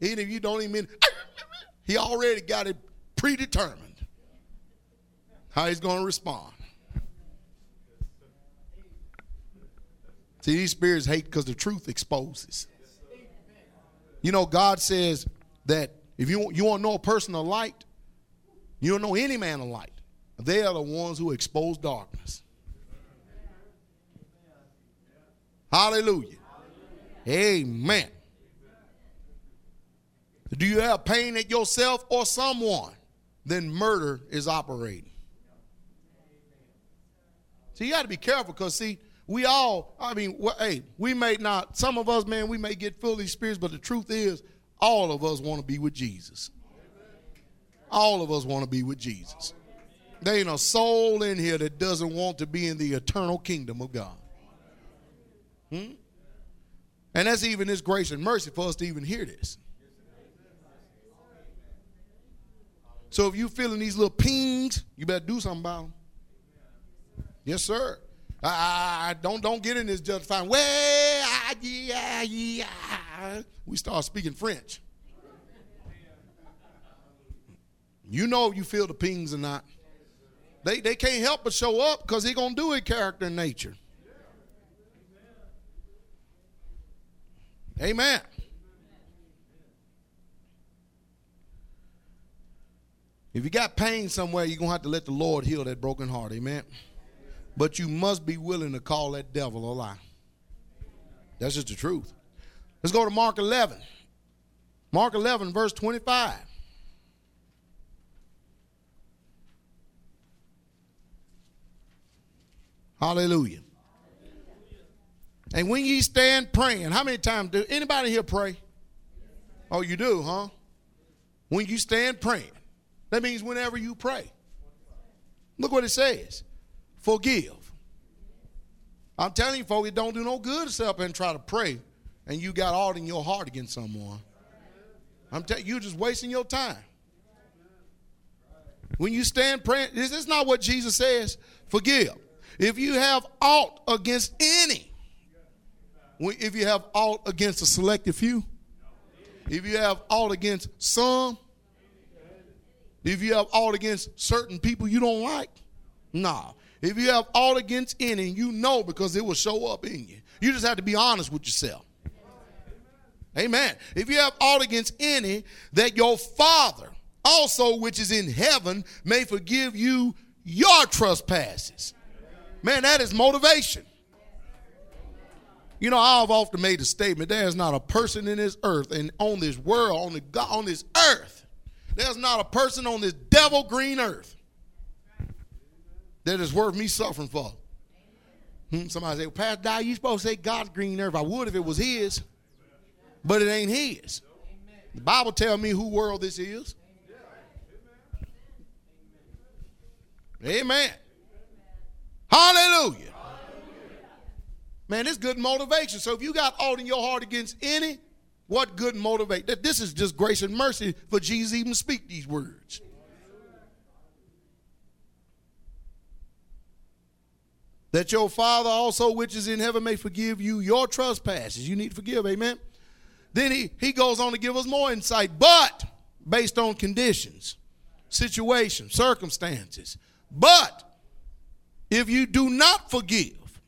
Even if you don't even he already got it predetermined how he's gonna respond. See, these spirits hate because the truth exposes. You know, God says that if you, you want to know a person of light, you don't know any man of light. They are the ones who expose darkness. Hallelujah. Amen. Do you have pain at yourself or someone? Then murder is operating. So you got to be careful because, see, we all, I mean, well, hey, we may not, some of us, man, we may get full spirits, but the truth is, all of us want to be with Jesus. All of us want to be with Jesus. There ain't a soul in here that doesn't want to be in the eternal kingdom of God. Hmm? And that's even His grace and mercy for us to even hear this. So if you're feeling these little pings, you better do something about them. Yes, sir. I, I don't don't get in this justifying. Well, yeah, yeah. We start speaking French. You know you feel the pings or not. They they can't help but show up because he gonna do it character and nature. Amen. If you got pain somewhere, you're gonna have to let the Lord heal that broken heart. Amen. But you must be willing to call that devil a lie. That's just the truth. Let's go to Mark 11. Mark 11, verse 25. Hallelujah. And when ye stand praying, how many times do anybody here pray? Oh, you do, huh? When you stand praying, that means whenever you pray. Look what it says forgive. I'm telling you, folks, it don't do no good to sit up and try to pray and you got all in your heart against someone. I'm telling you, you're just wasting your time. When you stand praying, this is not what Jesus says. Forgive. If you have aught against any, if you have aught against a selected few, if you have aught against some, if you have aught against certain people you don't like, nah. If you have all against any, you know because it will show up in you. You just have to be honest with yourself. Amen. If you have all against any, that your Father also, which is in heaven, may forgive you your trespasses. Man, that is motivation. You know, I've often made a statement there's not a person in this earth and on this world, on, the, on this earth, there's not a person on this devil green earth that is worth me suffering for. Hmm, somebody say, well, Pastor Dye, you supposed to say God's green earth. I would if it was his, but it ain't his. The Bible tells me who world this is. Amen. Hallelujah. Man, it's good motivation. So if you got aught in your heart against any, what good motivate? This is just grace and mercy for Jesus even speak these words. That your Father also which is in heaven may forgive you your trespasses. You need to forgive, amen. Then he, he goes on to give us more insight, but based on conditions, situations, circumstances. But if you do not forgive,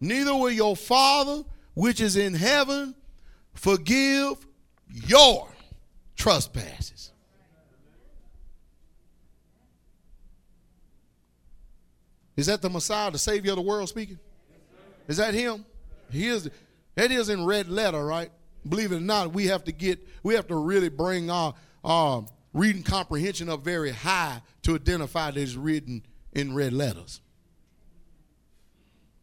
neither will your Father which is in heaven forgive your trespasses. Is that the Messiah, the Savior of the world speaking? Is that him? He is. That is in red letter, right? Believe it or not, we have to get, we have to really bring our, our reading comprehension up very high to identify that it's written in red letters.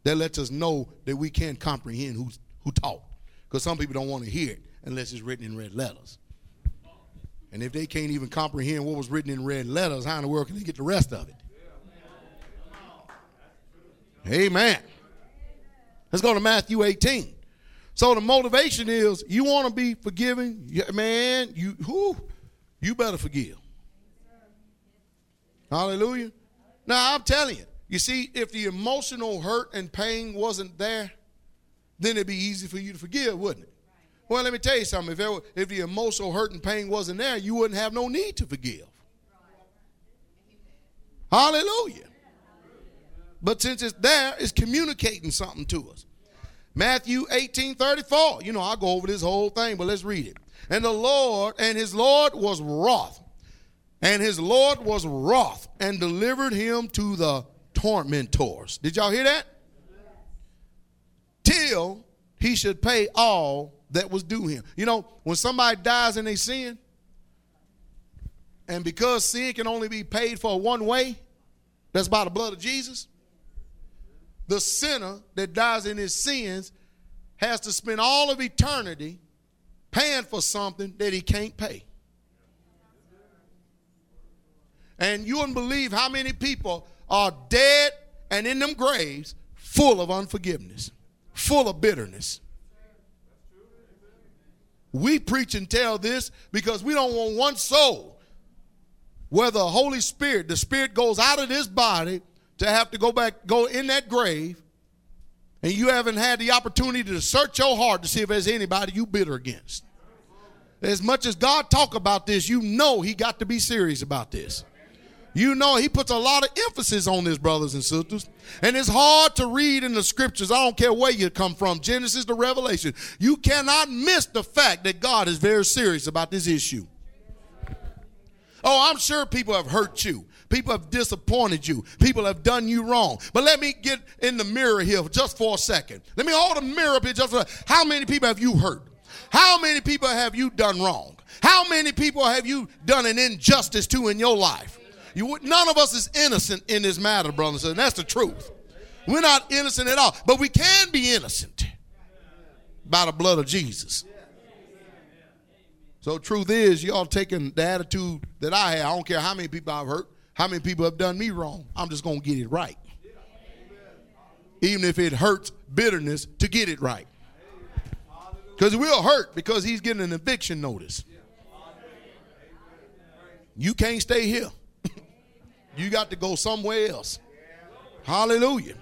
That lets us know that we can't comprehend who's, who taught. Because some people don't want to hear it unless it's written in red letters. And if they can't even comprehend what was written in red letters, how in the world can they get the rest of it? Amen. Let's go to Matthew 18. So the motivation is you want to be forgiving, man. You who you better forgive. Hallelujah. Now I'm telling you, you see, if the emotional hurt and pain wasn't there, then it'd be easy for you to forgive, wouldn't it? Well, let me tell you something. If, it, if the emotional hurt and pain wasn't there, you wouldn't have no need to forgive. Hallelujah. But since it's there, it's communicating something to us. Matthew 18 34. You know, I'll go over this whole thing, but let's read it. And the Lord, and his Lord was wroth. And his Lord was wroth and delivered him to the tormentors. Did y'all hear that? Till he should pay all that was due him. You know, when somebody dies in a sin, and because sin can only be paid for one way, that's by the blood of Jesus, the sinner that dies in his sins has to spend all of eternity paying for something that he can't pay. And you wouldn't believe how many people are dead and in them graves full of unforgiveness, full of bitterness. We preach and tell this because we don't want one soul where the Holy Spirit, the Spirit goes out of this body to have to go back, go in that grave, and you haven't had the opportunity to search your heart to see if there's anybody you bitter against. As much as God talk about this, you know he got to be serious about this. You know, he puts a lot of emphasis on this, brothers and sisters. And it's hard to read in the scriptures. I don't care where you come from, Genesis to Revelation. You cannot miss the fact that God is very serious about this issue. Oh, I'm sure people have hurt you. People have disappointed you. People have done you wrong. But let me get in the mirror here just for a second. Let me hold the mirror up here just for how many people have you hurt? How many people have you done wrong? How many people have you done an injustice to in your life? You, none of us is innocent in this matter, brothers and that's the truth. We're not innocent at all, but we can be innocent by the blood of Jesus. So truth is, y'all taking the attitude that I have. I don't care how many people I've hurt. How many people have done me wrong? I'm just going to get it right. Even if it hurts bitterness to get it right. Because we'll hurt because he's getting an eviction notice. You can't stay here. you got to go somewhere else. Hallelujah.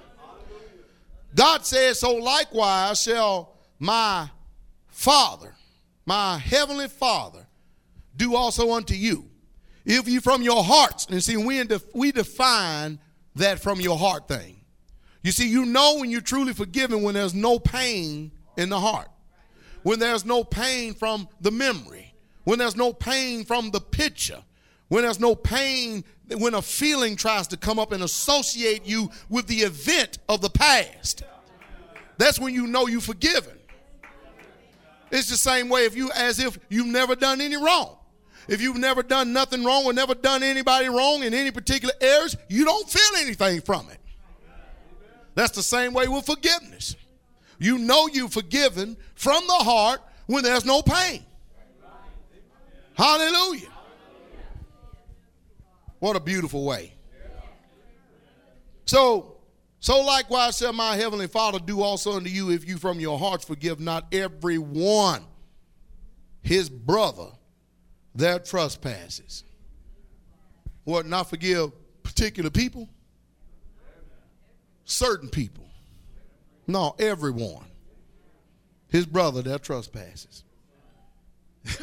God says, So likewise shall my Father, my heavenly Father, do also unto you. If you from your hearts, and see, we, we define that from your heart thing. You see, you know when you're truly forgiven when there's no pain in the heart, when there's no pain from the memory, when there's no pain from the picture, when there's no pain, when a feeling tries to come up and associate you with the event of the past. That's when you know you're forgiven. It's the same way if you as if you've never done any wrong. If you've never done nothing wrong or never done anybody wrong in any particular areas, you don't feel anything from it. That's the same way with forgiveness. You know you're forgiven from the heart when there's no pain. Hallelujah. What a beautiful way. So, so likewise shall my heavenly Father do also unto you if you from your hearts forgive not every one his brother their trespasses. What, not forgive particular people? Certain people. No, everyone. His brother, their trespasses.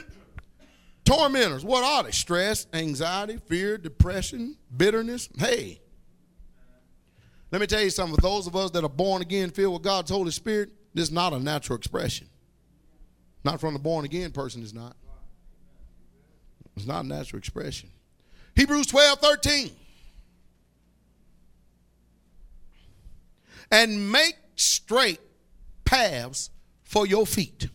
Tormentors, what are they? Stress, anxiety, fear, depression, bitterness. Hey, let me tell you something. For those of us that are born again, filled with God's Holy Spirit, this is not a natural expression. Not from the born again person, is not. It's not a natural expression. Hebrews 12 13. And make straight paths for your feet,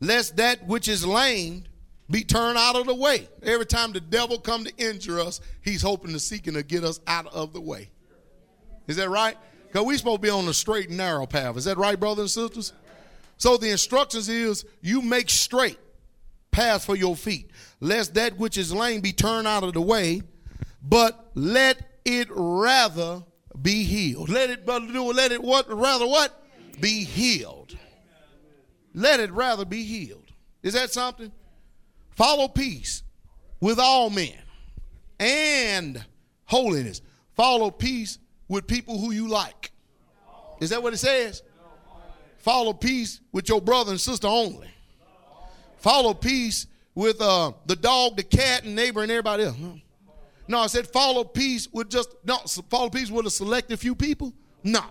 lest that which is lame be turned out of the way. Every time the devil come to injure us, he's hoping to seeking to get us out of the way. Is that right? Because we supposed to be on the straight and narrow path. Is that right, brothers and sisters? So the instructions is you make straight paths for your feet, lest that which is lame be turned out of the way, but let it rather be healed. Let it, brother, do let it what rather what? Be healed. Let it rather be healed. Is that something? Follow peace with all men and holiness. Follow peace with people who you like. Is that what it says? Follow peace with your brother and sister only. Follow peace with uh, the dog, the cat, and neighbor, and everybody else. No, I said follow peace with just no follow peace with a selected few people. No,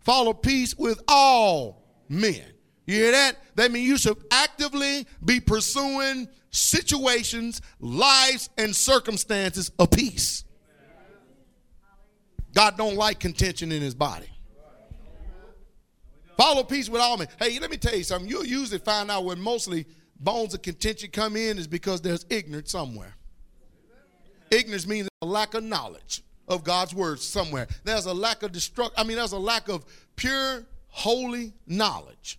follow peace with all men. You hear that? That means you should actively be pursuing situations, lives, and circumstances of peace. God don't like contention in his body. Follow peace with all men. Hey, let me tell you something. You'll usually find out when mostly bones of contention come in is because there's ignorance somewhere. Ignorance means a lack of knowledge of God's word somewhere. There's a lack of destruct. I mean, there's a lack of pure, holy knowledge.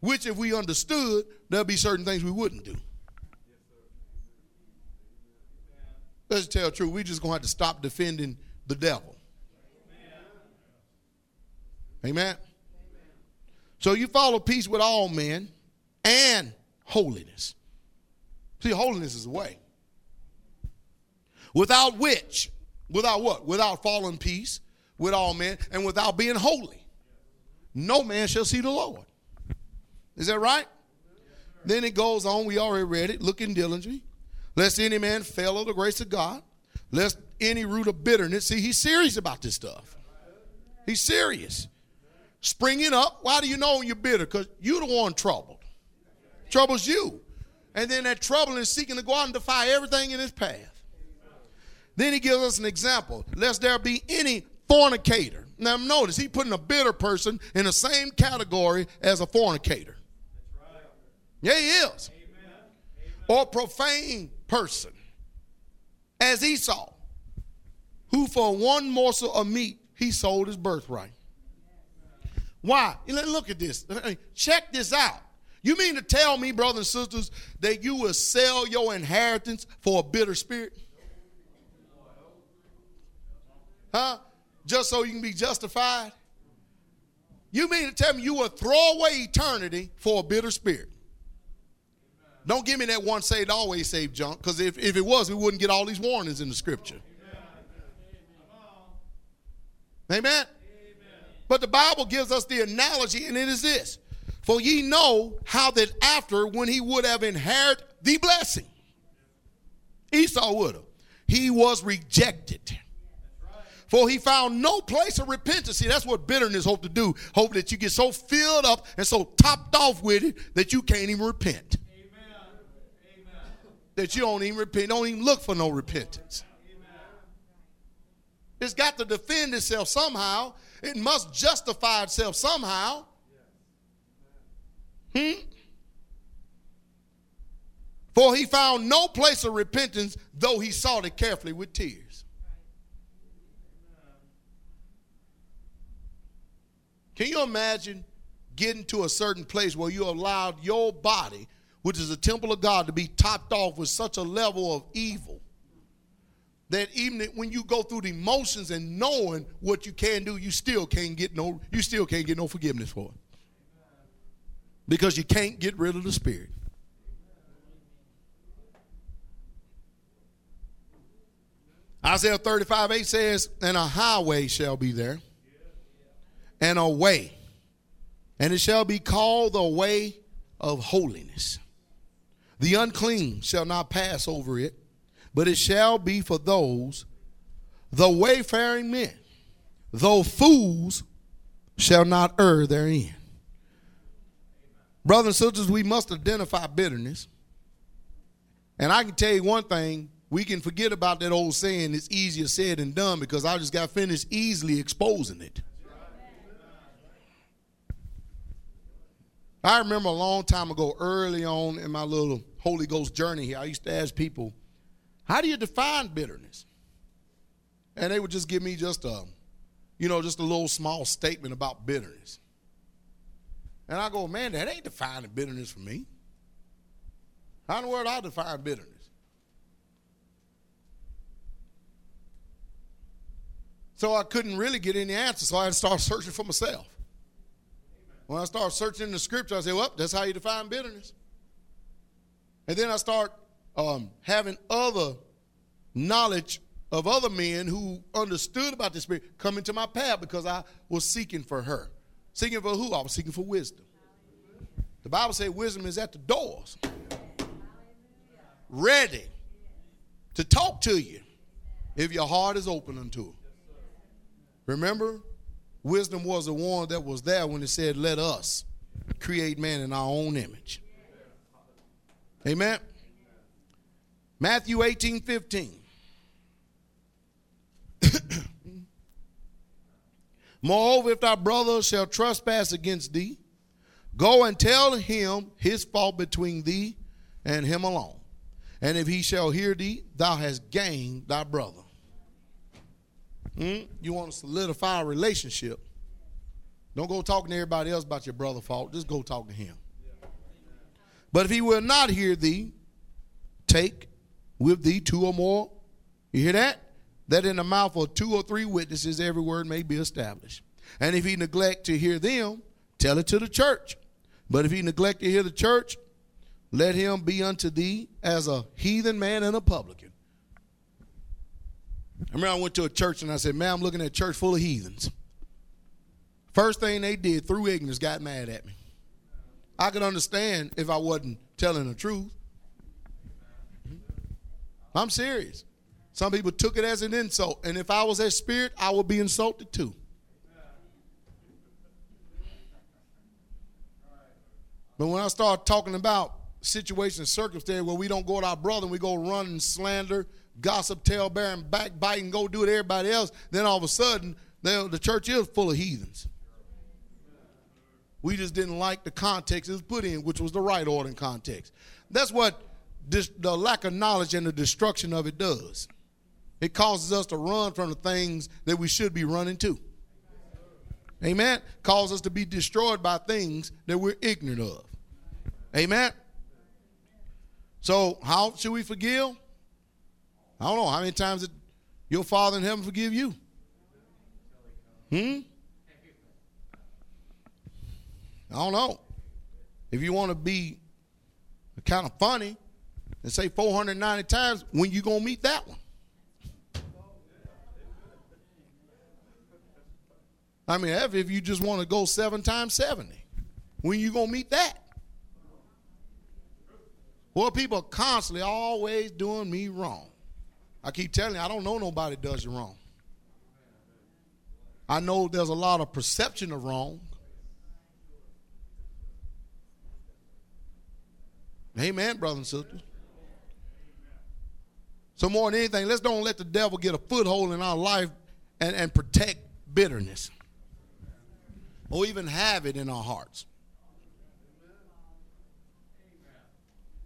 Which, if we understood, there'd be certain things we wouldn't do. Let's tell the truth. We just gonna have to stop defending the devil. Amen. So you follow peace with all men and holiness. See, holiness is a way. Without which, without what? Without fallen peace with all men and without being holy, no man shall see the Lord. Is that right? Then it goes on, we already read it, looking diligently, lest any man fail of the grace of God, lest any root of bitterness. See, he's serious about this stuff. He's serious. Springing up, why do you know you're bitter? Because you're the one troubled troubles you. And then that trouble is seeking to go out and defy everything in his path. Then he gives us an example. Lest there be any fornicator. Now notice he putting a bitter person in the same category as a fornicator. Yeah, he is. Or profane person. As Esau, who for one morsel of meat he sold his birthright. Why? Look at this. Check this out. You mean to tell me, brothers and sisters, that you will sell your inheritance for a bitter spirit? Huh? Just so you can be justified? You mean to tell me you will throw away eternity for a bitter spirit? Don't give me that one saved, always saved junk, because if, if it was, we wouldn't get all these warnings in the scripture. Amen. Amen. But the Bible gives us the analogy, and it is this For ye know how that after, when he would have inherited the blessing, Esau would have, he was rejected for he found no place of repentance. See, that's what bitterness hope to do. Hope that you get so filled up and so topped off with it that you can't even repent. Amen. Amen. That you don't even repent, don't even look for no repentance. Amen. It's got to defend itself somehow. It must justify itself somehow. Hmm? For he found no place of repentance, though he sought it carefully with tears. Can you imagine getting to a certain place where you allowed your body, which is a temple of God, to be topped off with such a level of evil that even when you go through the emotions and knowing what you can do, you still can't get no you still can't get no forgiveness for it. Because you can't get rid of the spirit. Isaiah 35 8 says, And a highway shall be there and a way, and it shall be called the way of holiness. The unclean shall not pass over it, but it shall be for those, the wayfaring men, though fools shall not err therein. Brothers and sisters, we must identify bitterness. And I can tell you one thing we can forget about that old saying, it's easier said than done, because I just got finished easily exposing it. I remember a long time ago, early on in my little Holy Ghost journey here, I used to ask people, how do you define bitterness? And they would just give me just a, you know, just a little small statement about bitterness. And I go, man, that ain't defining bitterness for me. How in the world I define bitterness? So I couldn't really get any answers, so I had to start searching for myself. When I start searching in the scripture, I say, well, that's how you define bitterness. And then I start um, having other knowledge of other men who understood about the spirit come into my path because I was seeking for her. Seeking for who? I was seeking for wisdom. The Bible says wisdom is at the doors, ready to talk to you if your heart is open unto it. Remember, Wisdom was the one that was there when it said, Let us create man in our own image. Amen. Matthew 18 15. Moreover, if thy brother shall trespass against thee, go and tell him his fault between thee and him alone. And if he shall hear thee, thou hast gained thy brother. Hmm? You want to solidify a relationship. Don't go talking to everybody else about your brother fault. Just go talk to him. But if he will not hear thee, take with thee two or more. You hear that? That in the mouth of two or three witnesses every word may be established. And if he neglect to hear them, tell it to the church. But if he neglect to hear the church, let him be unto thee as a heathen man and a publican. I remember I went to a church and I said, man, I'm looking at a church full of heathens. First thing they did through ignorance got mad at me. I could understand if I wasn't telling the truth. I'm serious. Some people took it as an insult, and if I was that spirit, I would be insulted too. But when I start talking about situations, circumstances where we don't go to our brother and we go run and slander gossip, talebearing, and backbite and go do it to everybody else, then all of a sudden the church is full of heathens. We just didn't like the context it was put in, which was the right order and context. That's what this, the lack of knowledge and the destruction of it does. It causes us to run from the things that we should be running to. Amen. Causes us to be destroyed by things that we're ignorant of. Amen. So, how should we forgive? I don't know how many times did your Father in heaven forgive you? Hmm? I don't know. If you want to be kind of funny and say 490 times, when you going to meet that one? I mean, if you just want to go seven times 70, when you going to meet that? Well, people are constantly always doing me wrong. I keep telling you, I don't know nobody does you wrong. I know there's a lot of perception of wrong. Amen, brothers and sisters. So more than anything, let's don't let the devil get a foothold in our life and, and protect bitterness. Or even have it in our hearts.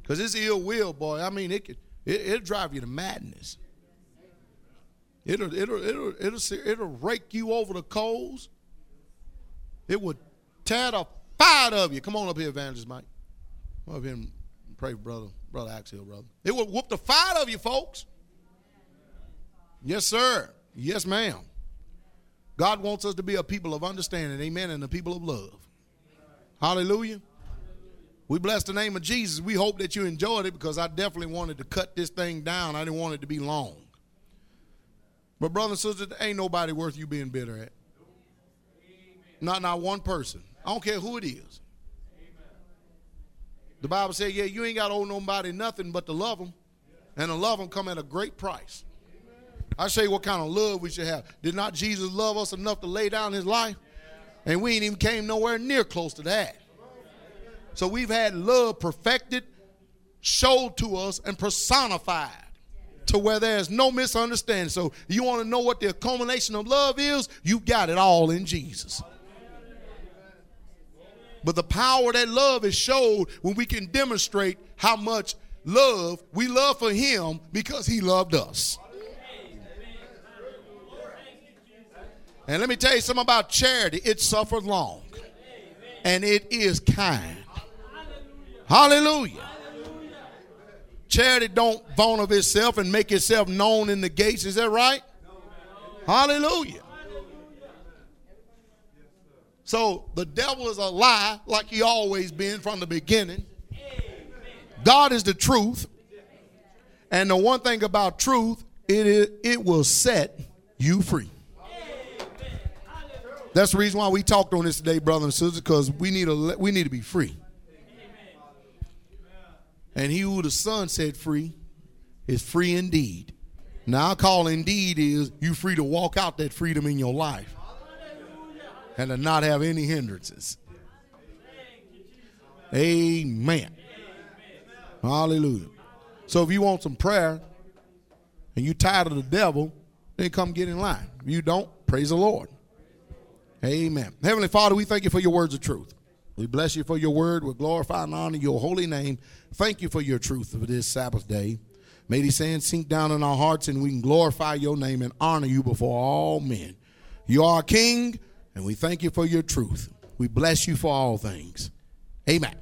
Because this ill will, boy, I mean, it could it, it'll drive you to madness. It'll, it'll, it'll, it'll, it'll rake you over the coals. It would tear the fire of you. Come on up here, Evangelist Mike. Come up here and pray for brother, brother Axel, brother. It would whoop the fire of you, folks. Yes, sir. Yes, ma'am. God wants us to be a people of understanding, amen, and a people of love. Hallelujah. We bless the name of Jesus. We hope that you enjoyed it because I definitely wanted to cut this thing down. I didn't want it to be long. But, brothers and sisters, ain't nobody worth you being bitter at. Not not one person. I don't care who it is. The Bible says, yeah, you ain't got to owe nobody nothing but to love them. And to love them come at a great price. I say what kind of love we should have. Did not Jesus love us enough to lay down his life? And we ain't even came nowhere near close to that. So we've had love perfected, showed to us, and personified to where there's no misunderstanding. So you want to know what the culmination of love is? You got it all in Jesus. But the power that love is showed when we can demonstrate how much love we love for him because he loved us. And let me tell you something about charity. It suffered long. And it is kind. Hallelujah. Charity don't vaunt of itself and make itself known in the gates. Is that right? Hallelujah. So the devil is a lie like he always been from the beginning. God is the truth. And the one thing about truth, it, is, it will set you free. That's the reason why we talked on this today, brothers and sisters, because we need to we need to be free. And he who the Son set free is free indeed. Now I call indeed is you free to walk out that freedom in your life and to not have any hindrances. Amen. Hallelujah. So if you want some prayer and you tired of the devil, then come get in line. If you don't, praise the Lord. Amen. Heavenly Father, we thank you for your words of truth. We bless you for your word. We glorify and honor your holy name. Thank you for your truth for this Sabbath day. May these sayings sink down in our hearts and we can glorify your name and honor you before all men. You are King, and we thank you for your truth. We bless you for all things. Amen.